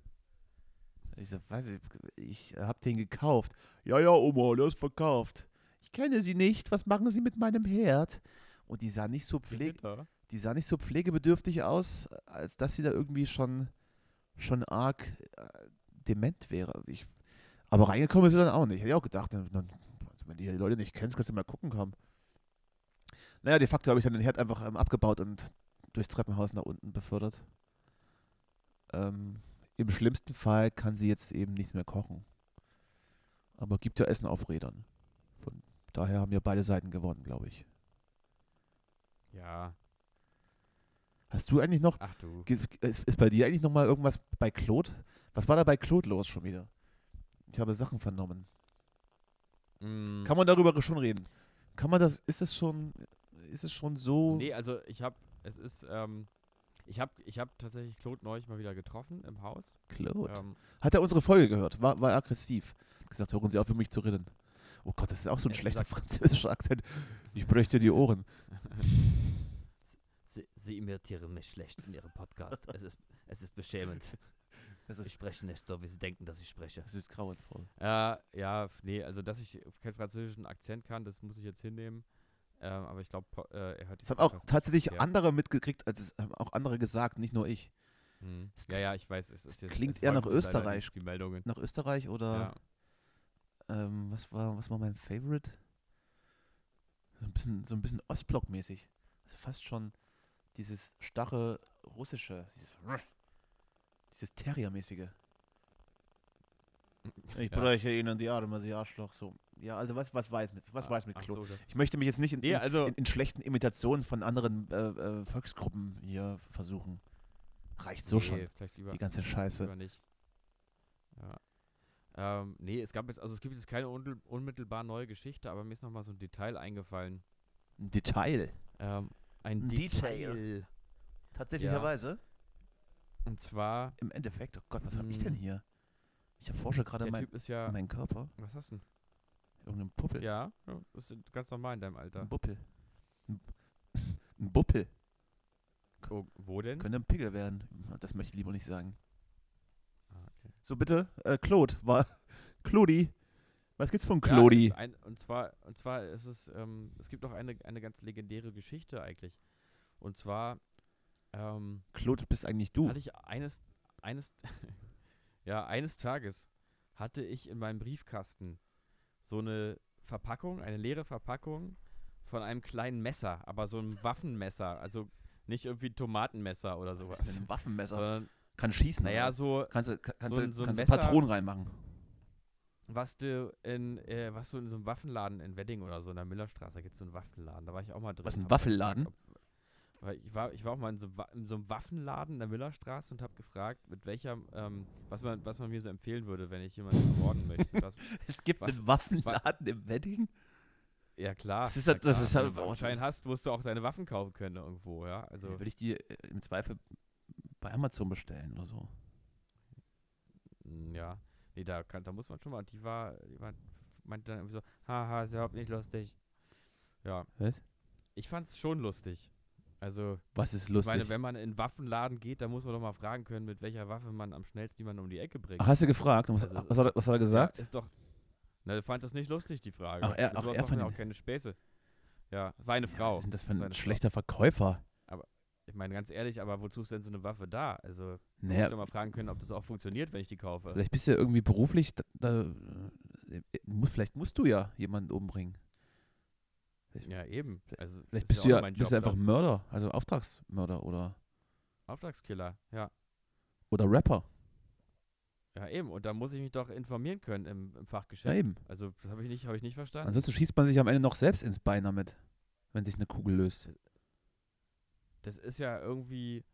Ich so, weiß ich, ich habe den gekauft. Ja, ja, Oma, der ist verkauft. Ich kenne Sie nicht, was machen Sie mit meinem Herd? Und die sah nicht so pfleg die sah nicht so pflegebedürftig aus, als dass sie da irgendwie schon, schon arg äh, dement wäre. Ich, aber reingekommen ist sie dann auch nicht. Hätte ich auch gedacht, dann, dann, also wenn die Leute nicht kennst, kannst du mal gucken kommen. Naja, de facto habe ich dann den Herd einfach ähm, abgebaut und durchs Treppenhaus nach unten befördert. Ähm, Im schlimmsten Fall kann sie jetzt eben nichts mehr kochen. Aber gibt ja Essen auf Rädern. Von daher haben ja beide Seiten gewonnen, glaube ich. Ja, Hast du eigentlich noch, ach du. ist, ist bei dir eigentlich noch mal irgendwas bei Claude? Was war da bei Claude los schon wieder? Ich habe Sachen vernommen. Mm, Kann man darüber schon reden? Kann man das, ist es schon, ist es schon so? Nee, also ich habe, es ist, ähm, ich habe ich hab tatsächlich Claude neulich mal wieder getroffen im Haus. Claude. Ähm, Hat er unsere Folge gehört? War, war aggressiv. Hat Gesagt, hören Sie auf, für mich zu reden. Oh Gott, das ist auch so ein Ehrlich schlechter gesagt- französischer Akzent. Ich bräuchte die Ohren. Sie, Sie imitieren mich schlecht in Ihrem Podcast. es, ist, es ist beschämend. Das Ich ist, spreche nicht so, wie Sie denken, dass ich spreche. das ist grauenvoll. Äh, ja, nee, also dass ich keinen französischen Akzent kann, das muss ich jetzt hinnehmen. Ähm, aber ich glaube, äh, er hört Das haben auch tatsächlich ja. andere mitgekriegt, also es haben auch andere gesagt, nicht nur ich. Es Ja, ja, ich weiß, es ist jetzt. klingt eher nach Österreich. Die, Meldungen. Nach Österreich oder Ja. ähm, was war was war mein Favorite? So ein bisschen, so ein bisschen Ostblock-mäßig. Also fast schon dieses starre russische, dieses, dieses Terrier-mäßige. Ich Ja. bräuche Ihnen die Arme, Sie Arschloch. So. Ja, also was, was weiß mit, was Ah, weiß mit Claude? so, Ich möchte mich jetzt nicht in, in, also- in, in schlechten Imitationen von anderen äh, äh, Volksgruppen hier versuchen. Reicht so nee, schon. Lieber, Die ganze Scheiße. Ja. Ähm, nee, es gab jetzt, also es gibt jetzt keine unmittel- unmittelbar neue Geschichte, aber mir ist noch mal so ein Detail eingefallen. Ein Detail. Ähm, ein Ein Detail. Detail. Tatsächlicherweise. Und zwar, Im Endeffekt, oh Gott, was habe ich denn Mm. hier? Ich erforsche gerade mein, ja. meinen Körper. Was hast du denn? Irgendein Puppel. Ja, ja, das ist ganz normal in deinem Alter. Ein Buppel. Ein, ein Buppel. Oh, wo denn? Könnte ein Pickel werden. Das möchte ich lieber nicht sagen. Ah, okay. So, bitte, äh, Claude, war. Claudi. Was gibt's von Ja, Claudi? ein, und zwar, und zwar ist es, ähm, es gibt auch eine, eine ganz legendäre Geschichte eigentlich. Und zwar, ähm, Claude bist eigentlich du. hatte ich eines, eines, ja, eines Tages hatte ich in meinem Briefkasten so eine Verpackung, eine leere Verpackung von einem kleinen Messer, aber so ein Waffenmesser, also nicht irgendwie Tomatenmesser oder Das sowas, ist ein Waffenmesser. sondern, Kann schießen. naja, so, kannst du, ka- kannst so du, so kannst Messer- Patronen reinmachen. was du in, äh, was du in so einem Waffenladen in Wedding oder so in der Millerstraße, da gibt es so einen Waffenladen, da war ich auch mal drin. Was, ein Waffelladen? gefragt, ob- Weil ich war, ich war auch mal in so, in so einem Waffenladen in der Millerstraße und habe gefragt, mit welcher, ähm, was man, was man mir so empfehlen würde, wenn ich jemanden ermorden möchte. Was, Es gibt Was- einen Waffenladen im Wedding? ja klar. Das ist ja halt- das ist halt- Wenn du einen Schein hast, musst du auch deine Waffen kaufen können irgendwo, ja. Also Würde ich die äh, im Zweifel bei Amazon bestellen oder so. Ja, nee, da, kann, da muss man schon mal. Die war, die war, meinte dann irgendwie so, haha, ist überhaupt nicht lustig. Ja, Was? ich fand's schon lustig. Also, Was ist ich lustig? meine, wenn man in einen Waffenladen geht, dann muss man doch mal fragen können, mit welcher Waffe man am schnellsten jemanden um die Ecke bringt. Ach, hast du gefragt? Was, Also, was, hat, er- was hat er gesagt? Ja, ist doch. Na, er fand das nicht lustig, die Frage. Ach, er- ach, er fand auch keine Späße. Ja, war eine Ja, Frau. Was ist denn das für ein Frau. schlechter Verkäufer? Ich meine, ganz ehrlich, aber wozu ist denn so eine Waffe da? Also, Naja, muss doch mal fragen können, ob das auch funktioniert, wenn ich die kaufe. vielleicht bist du ja irgendwie beruflich, da, da äh, muss, vielleicht musst du ja jemanden umbringen. Ja, eben. Also, Vielleicht bist ist du ja bist Job einfach dann. Mörder, also Auftragsmörder oder, Auftragskiller, ja. oder Rapper. Ja, eben. Und da muss ich mich doch informieren können im, im Ja, Fachgeschäft. eben. Also, das habe ich, nicht- hab ich nicht verstanden. Ansonsten schießt man sich am Ende noch selbst ins Bein damit, wenn sich eine Kugel löst. das ist ja irgendwie,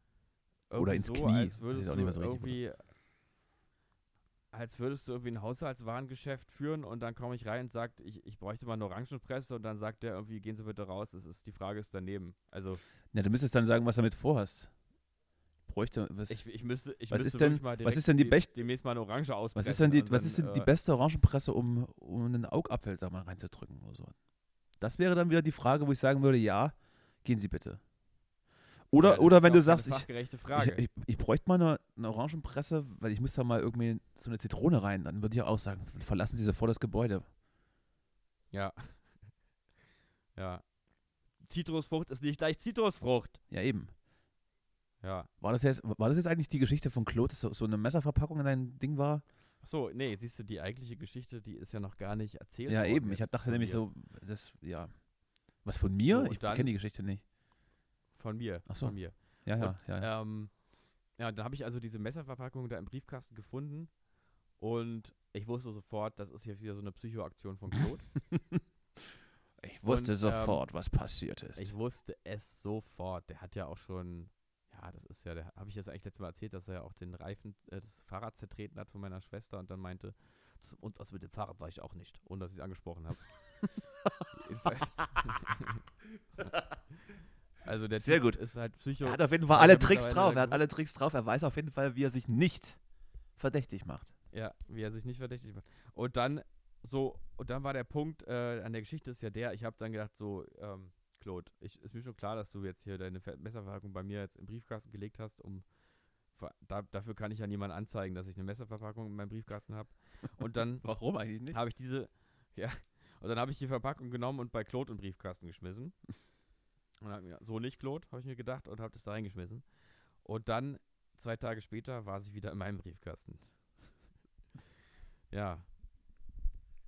Oder irgendwie ins so, Knie. als würdest ich auch du nicht mehr so richtig, irgendwie, als würdest du irgendwie ein Haushaltswarengeschäft führen und dann komme ich rein und sagt, ich, ich bräuchte mal eine Orangenpresse und dann sagt der irgendwie, gehen Sie bitte raus, das ist, die Frage ist daneben. Also Ja, du müsstest dann sagen, was du damit vorhast. Bräuchte, was, ich, ich müsste, ich Was müsste ist denn- was ist denn die Bech- demnächst mal eine Orange ausbrechen. was ist denn die, was dann, ist denn die beste Orangenpresse, um, um einen Augapfel da mal reinzudrücken oder so? Das wäre dann wieder die Frage, wo ich sagen würde, ja, gehen Sie bitte. Oder, ja, oder wenn du sagst, ich, ich, ich, bräuchte mal eine, eine Orangenpresse, weil ich muss da mal irgendwie so eine Zitrone rein. Dann würde ich auch sagen, verlassen Sie sofort das Gebäude. Ja. Ja. Zitrusfrucht ist nicht gleich Zitrusfrucht. Ja, eben. Ja. War das jetzt, war das jetzt eigentlich die Geschichte von Claude, dass so, so eine Messerverpackung in dein Ding war? Achso, nee, siehst du, die eigentliche Geschichte, die ist ja noch gar nicht erzählt ja, eben. Ich dachte nämlich so, das, ja. Was von mir? So, ich kenne die Geschichte nicht. Von mir. Ach so. Von mir. Ja, ja, Und, ja. ja. Ähm, ja, dann habe ich also diese Messerverpackung da im Briefkasten gefunden und ich wusste sofort, das ist hier wieder so eine Psychoaktion von Claude. ich wusste und, sofort, was passiert ist. ich wusste es sofort. Der hat ja auch schon, ja, das ist ja, der habe ich das eigentlich letztes Mal erzählt, dass er ja auch den Reifen äh, des Fahrrads zertreten hat von meiner Schwester und dann meinte, das, und das mit dem Fahrrad war ich auch nicht, ohne dass ich es angesprochen habe. Also der Sehr Typ gut. ist halt Psycho. er hat auf jeden Fall alle Tricks drauf. Er hat alle Tricks drauf. Er weiß auf jeden Fall, wie er sich nicht verdächtig macht. Ja, wie er sich nicht verdächtig macht. Und dann so, und dann war der Punkt äh, an der Geschichte ist ja der, ich habe dann gedacht, so, ähm, Claude, ich, ist mir schon klar, dass du jetzt hier deine Messerverpackung bei mir jetzt im Briefkasten gelegt hast, um da, dafür kann ich ja niemanden anzeigen, dass ich eine Messerverpackung in meinem Briefkasten habe. Und dann Warum eigentlich nicht? habe ich diese, ja, und dann habe ich die Verpackung genommen und bei Claude im Briefkasten geschmissen. Und dann mir, so nicht, Claude, habe ich mir gedacht und habe das da reingeschmissen. Und dann, zwei Tage später, war sie wieder in meinem Briefkasten. ja,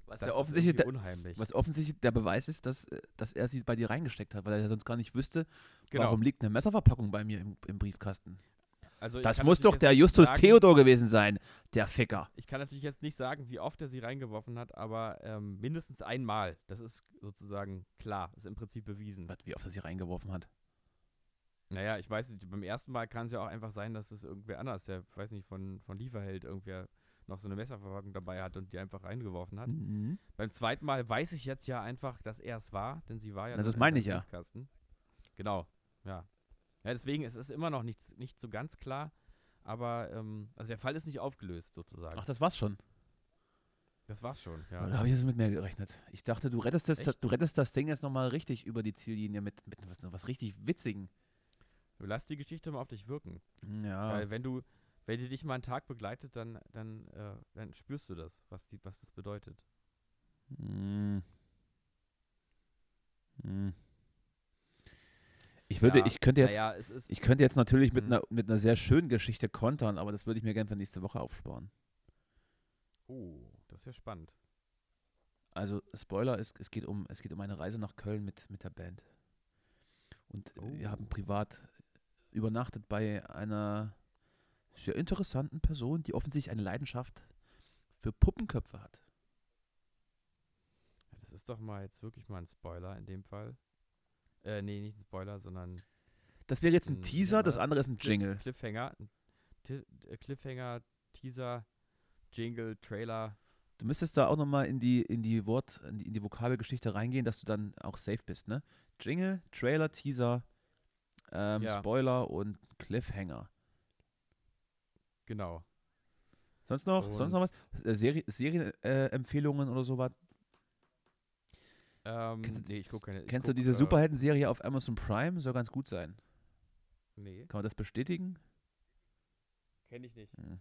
Was das ja offensichtlich, der, unheimlich. was offensichtlich der Beweis ist, dass, äh, dass er sie bei dir reingesteckt hat, weil er ja sonst gar nicht wüsste, genau. warum liegt eine Messerverpackung bei mir im, im Briefkasten. Also Das muss doch der Justus sagen- Theodor gewesen sein, der Ficker. Ich kann natürlich jetzt nicht sagen, wie oft er sie reingeworfen hat, aber ähm, mindestens einmal. Das ist sozusagen klar, ist im Prinzip bewiesen. Was, Wie oft er sie reingeworfen hat. Naja, ich weiß nicht, beim ersten Mal kann es ja auch einfach sein, dass es irgendwer anders, der, weiß nicht, von, von Lieferheld irgendwer noch so eine Messerverpackung dabei hat und die einfach reingeworfen hat. Mhm. Beim zweiten Mal weiß ich jetzt ja einfach, dass er es war, denn sie war ja Na, das in meine ich ja. Genau, ja. Ja, deswegen, es ist immer noch nicht, nicht so ganz klar, aber ähm, also der Fall ist nicht aufgelöst sozusagen. Ach, das war's schon. das war's schon, Da ja. habe ich jetzt mit mehr gerechnet. Ich dachte, du rettest das, Echt? du rettest das Ding jetzt nochmal richtig über die Ziellinie mit, mit was, was richtig Witzigen. Du lass die Geschichte mal auf dich wirken. Ja. Weil wenn du, wenn die dich mal einen Tag begleitet, dann, dann, äh, dann spürst du das, was, die, was das bedeutet. Hm. Hm. Ich würde, Ja, ich könnte jetzt, ist. ich könnte jetzt natürlich mit Mhm. einer mit einer sehr schönen Geschichte kontern, aber das würde ich mir gerne für nächste Woche aufsparen. oh, das ist ja spannend. Also Spoiler, es, es geht um es geht um eine Reise nach Köln mit mit der Band. Und wir Oh. haben privat übernachtet bei einer sehr interessanten Person, die offensichtlich eine Leidenschaft für Puppenköpfe hat. Ja, das ist doch mal jetzt wirklich mal ein Spoiler in dem Fall. Äh, nee, nicht ein Spoiler, sondern Das wäre jetzt ein wie Teaser, das das? andere ist ein Jingle. Cliffhanger. ein äh, Cliffhanger, Teaser, Jingle, Trailer. Du müsstest da auch nochmal in die, in die Wort, in die, in die Vokabelgeschichte reingehen, dass du dann auch safe bist, ne? Jingle, Trailer, Teaser, ähm, Ja. Spoiler und Cliffhanger. Genau. Sonst noch? Sonst noch was? Äh, Serie, Serienempfehlungen oder sowas? Ähm, Kennst du- nee, ich gucke keine. ich Kennst du guck, diese äh, Superhelden-Serie auf Amazon Prime? Soll ganz gut sein. Nee, Kann man das bestätigen? kenne ich nicht. Hm.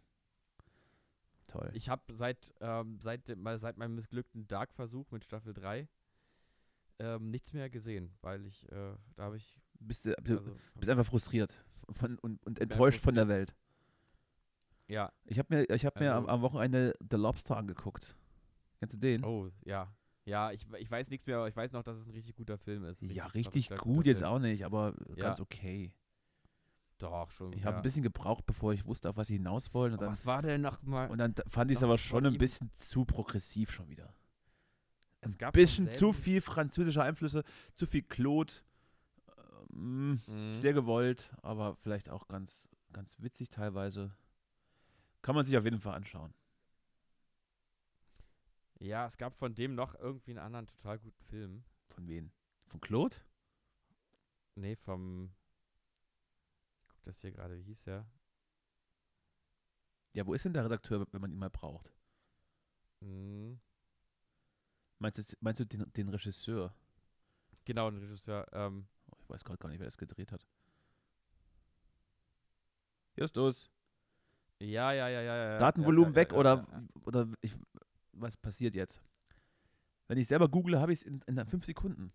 Toll. Ich habe seit, ähm, seit, seit meinem missglückten Dark-Versuch mit Staffel 3 ähm, nichts mehr gesehen, weil ich, äh, da habe ich, bist, du, du also, bist einfach frustriert von, und, und enttäuscht von der. Welt. ja, Ich habe mir, ich hab mir am, Also- am Wochenende The Lobster angeguckt. Kennst du den? oh, ja. Ja, ich, ich weiß nichts mehr, aber ich weiß noch, dass es ein richtig guter Film ist. ja, verrückter, richtig gut jetzt Film. auch nicht, aber Ja. ganz okay. Doch, schon. Ich habe ja. ein bisschen gebraucht, bevor ich wusste, auf was sie hinaus wollen. Dann, was war denn noch mal? und dann fand ich es aber schon ein bisschen zu progressiv schon wieder. es Ein gab bisschen vom zu viel französische Einflüsse, zu viel Claude. Ähm, Mhm. Sehr gewollt, aber vielleicht auch ganz, ganz witzig teilweise. Kann man sich auf jeden Fall anschauen. Ja, es gab von dem noch irgendwie einen anderen total guten Film. Von wem? Von Claude? Nee, vom. Ich guck das hier gerade, wie hieß der? Ja, wo ist denn der Redakteur, wenn man ihn mal braucht? Mhm. Meinst du, meinst du den, den Regisseur? Genau, ein Regisseur. Ähm, Oh, ich weiß gerade gar nicht, wer das gedreht hat. Justus, ja, ja, ja, ja, ja. Datenvolumen ja, ja, weg ja, oder, ja, ja. oder ich, was passiert jetzt? Wenn ich selber google, habe ich es in, in fünf Sekunden.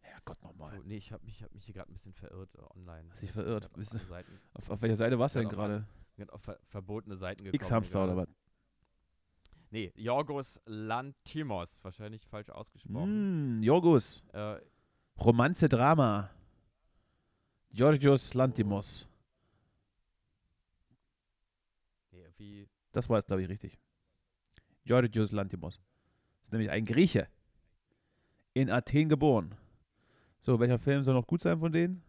Herrgott nochmal. So, nee, ich habe mich, hab mich hier gerade ein bisschen verirrt äh, online. Hast dich Ich verirrt? Auf, Seiten, Auf, auf welcher Seite warst du denn auf gerade? auf ver verbotene Seiten gekommen. X-Hamster oder was? Nee, Jorgos Lantimos. Wahrscheinlich falsch ausgesprochen. Mm, Jorgus. Äh, Romanze, Drama. Georgios Lantimos. Nee, wie. Das war jetzt, glaube ich, richtig. Georgios Lantimos. Ist nämlich ein Grieche. In Athen geboren. So, welcher Film soll noch gut sein von denen?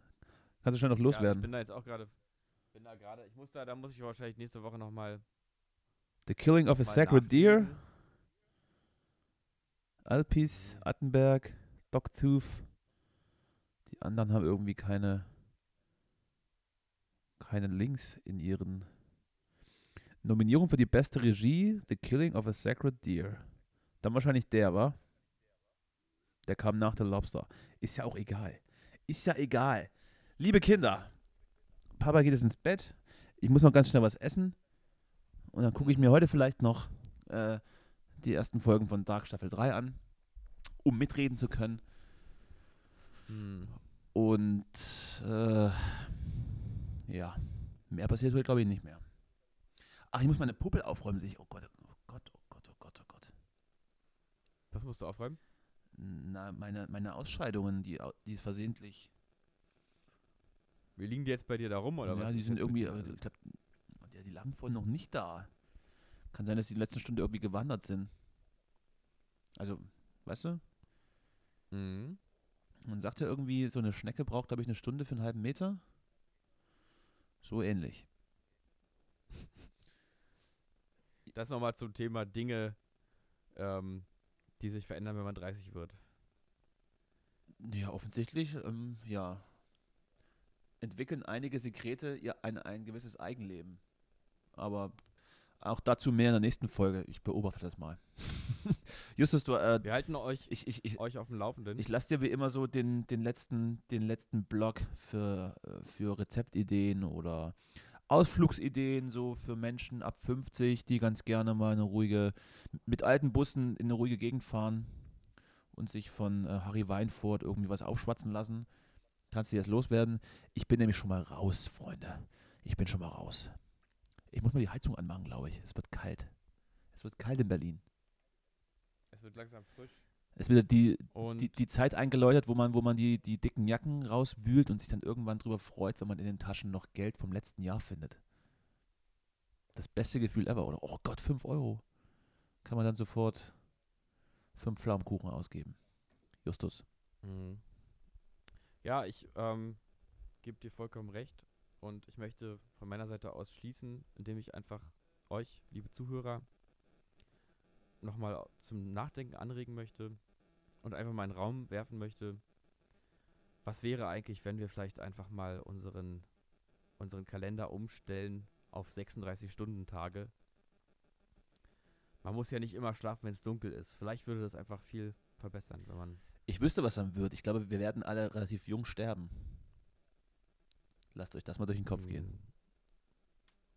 Kannst du schnell noch Ja, ich loswerden? bin da jetzt auch gerade. Bin da gerade. Ich muss da, da muss ich wahrscheinlich nächste Woche nochmal. The Killing of a Sacred Deer. Alpis, Mhm. Attenberg, Dogtooth. Die anderen haben irgendwie keine, keine Links in ihren Nominierungen für die beste Regie. The Killing of a Sacred Deer. Dann wahrscheinlich der, war. Der kam nach The Lobster. Ist ja auch egal. Ist ja egal. Liebe Kinder, Papa geht jetzt ins Bett. Ich muss noch ganz schnell was essen. Und dann gucke ich mir heute vielleicht noch äh, die ersten Folgen von Dark Staffel 3 an, um mitreden zu können. Hm. Und äh, ja, mehr passiert heute, glaube ich, nicht mehr. Ach, ich muss meine Puppel aufräumen, sehe ich. Oh Gott, oh Gott, oh Gott, oh Gott, oh Gott. Was musst du aufräumen? Na, meine, meine Ausscheidungen, die, die versehentlich. Wie liegen die jetzt bei dir da rum oder ja, was? die ist sind irgendwie. äh, Ich glaub, ja, die lagen vorhin noch nicht da. Kann sein, dass die in der letzten Stunde irgendwie gewandert sind. Also, weißt du? Mhm. Man sagte irgendwie, so eine Schnecke braucht, glaube ich, eine Stunde für einen halben Meter. So ähnlich. Das nochmal zum Thema Dinge, ähm, die sich verändern, wenn man 30 wird. Ja, offensichtlich, ähm, ja. Entwickeln einige Sekrete ihr ein, ein gewisses Eigenleben. Aber auch dazu mehr in der nächsten Folge. Ich beobachte das mal. Justus, du, äh, Wir halten euch, ich, ich, ich, euch auf dem Laufenden. ich lasse dir wie immer so den, den, letzten, den letzten Blog für, äh, für Rezeptideen oder Ausflugsideen, so für Menschen ab 50, die ganz gerne mal eine ruhige, mit alten Bussen in eine ruhige Gegend fahren und sich von äh, Harry Weinfurt irgendwie was aufschwatzen lassen. Kannst du jetzt loswerden? Ich bin nämlich schon mal raus, Freunde. Ich bin schon mal raus. Ich muss mal die Heizung anmachen, glaube ich. Es wird kalt. Es wird kalt in Berlin. es wird langsam frisch. Es wird die, die, die Zeit eingeläutet, wo man, wo man die, die dicken Jacken rauswühlt und sich dann irgendwann drüber freut, wenn man in den Taschen noch Geld vom letzten Jahr findet. Das beste Gefühl ever, oder? Oh Gott, 5 Euro. Kann man dann sofort fünf Pflaumenkuchen ausgeben. Justus. Mhm. Ja, ich ähm, gebe dir vollkommen recht und ich möchte von meiner Seite aus schließen, indem ich einfach euch, liebe Zuhörer, nochmal zum Nachdenken anregen möchte und einfach mal in den Raum werfen möchte. Was wäre eigentlich, wenn wir vielleicht einfach mal unseren, unseren Kalender umstellen auf 36-Stunden-Tage? Man muss ja nicht immer schlafen, wenn es dunkel ist. Vielleicht würde das einfach viel verbessern, wenn man Ich wüsste, was dann wird. Ich glaube, wir werden alle relativ jung sterben. Lasst euch das mal durch den Kopf gehen. Mm.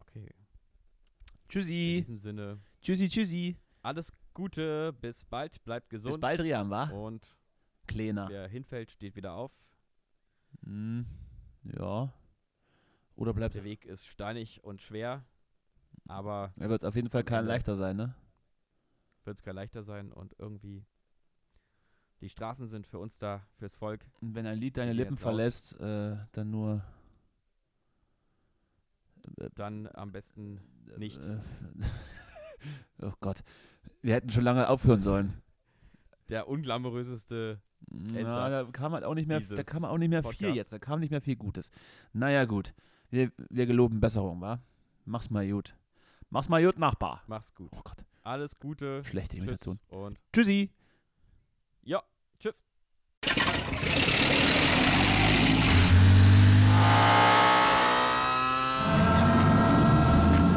Okay. In Tschüssi. diesem Sinne, Tschüssi, tschüssi. alles Gute, bis bald, bleibt gesund. Bis bald, Rian, wa? Und Kleiner. wer hinfällt, steht wieder auf. Hm, ja. Oder bleibt Der Weg ist steinig und schwer, aber Er wird auf jeden Fall kein leichter sein, ne? wird es gar leichter sein und irgendwie die Straßen sind für uns da, fürs Volk. Und wenn ein Lied deine Lippen verlässt, äh, dann nur. Äh, Dann am besten nicht. Äh, oh Gott. Wir hätten schon lange aufhören sollen. Der unglamouröseste Na, da kam halt auch nicht mehr, da kam auch nicht mehr viel Podcasts. jetzt, da kam nicht mehr viel Gutes. Naja, gut. Wir, wir geloben Besserung, wa? Mach's mal gut. Mach's mal gut, Nachbar. Mach's gut. Oh Gott, Alles Gute. schlechte Tschüss Imitation. und Tschüssi. ja, tschüss.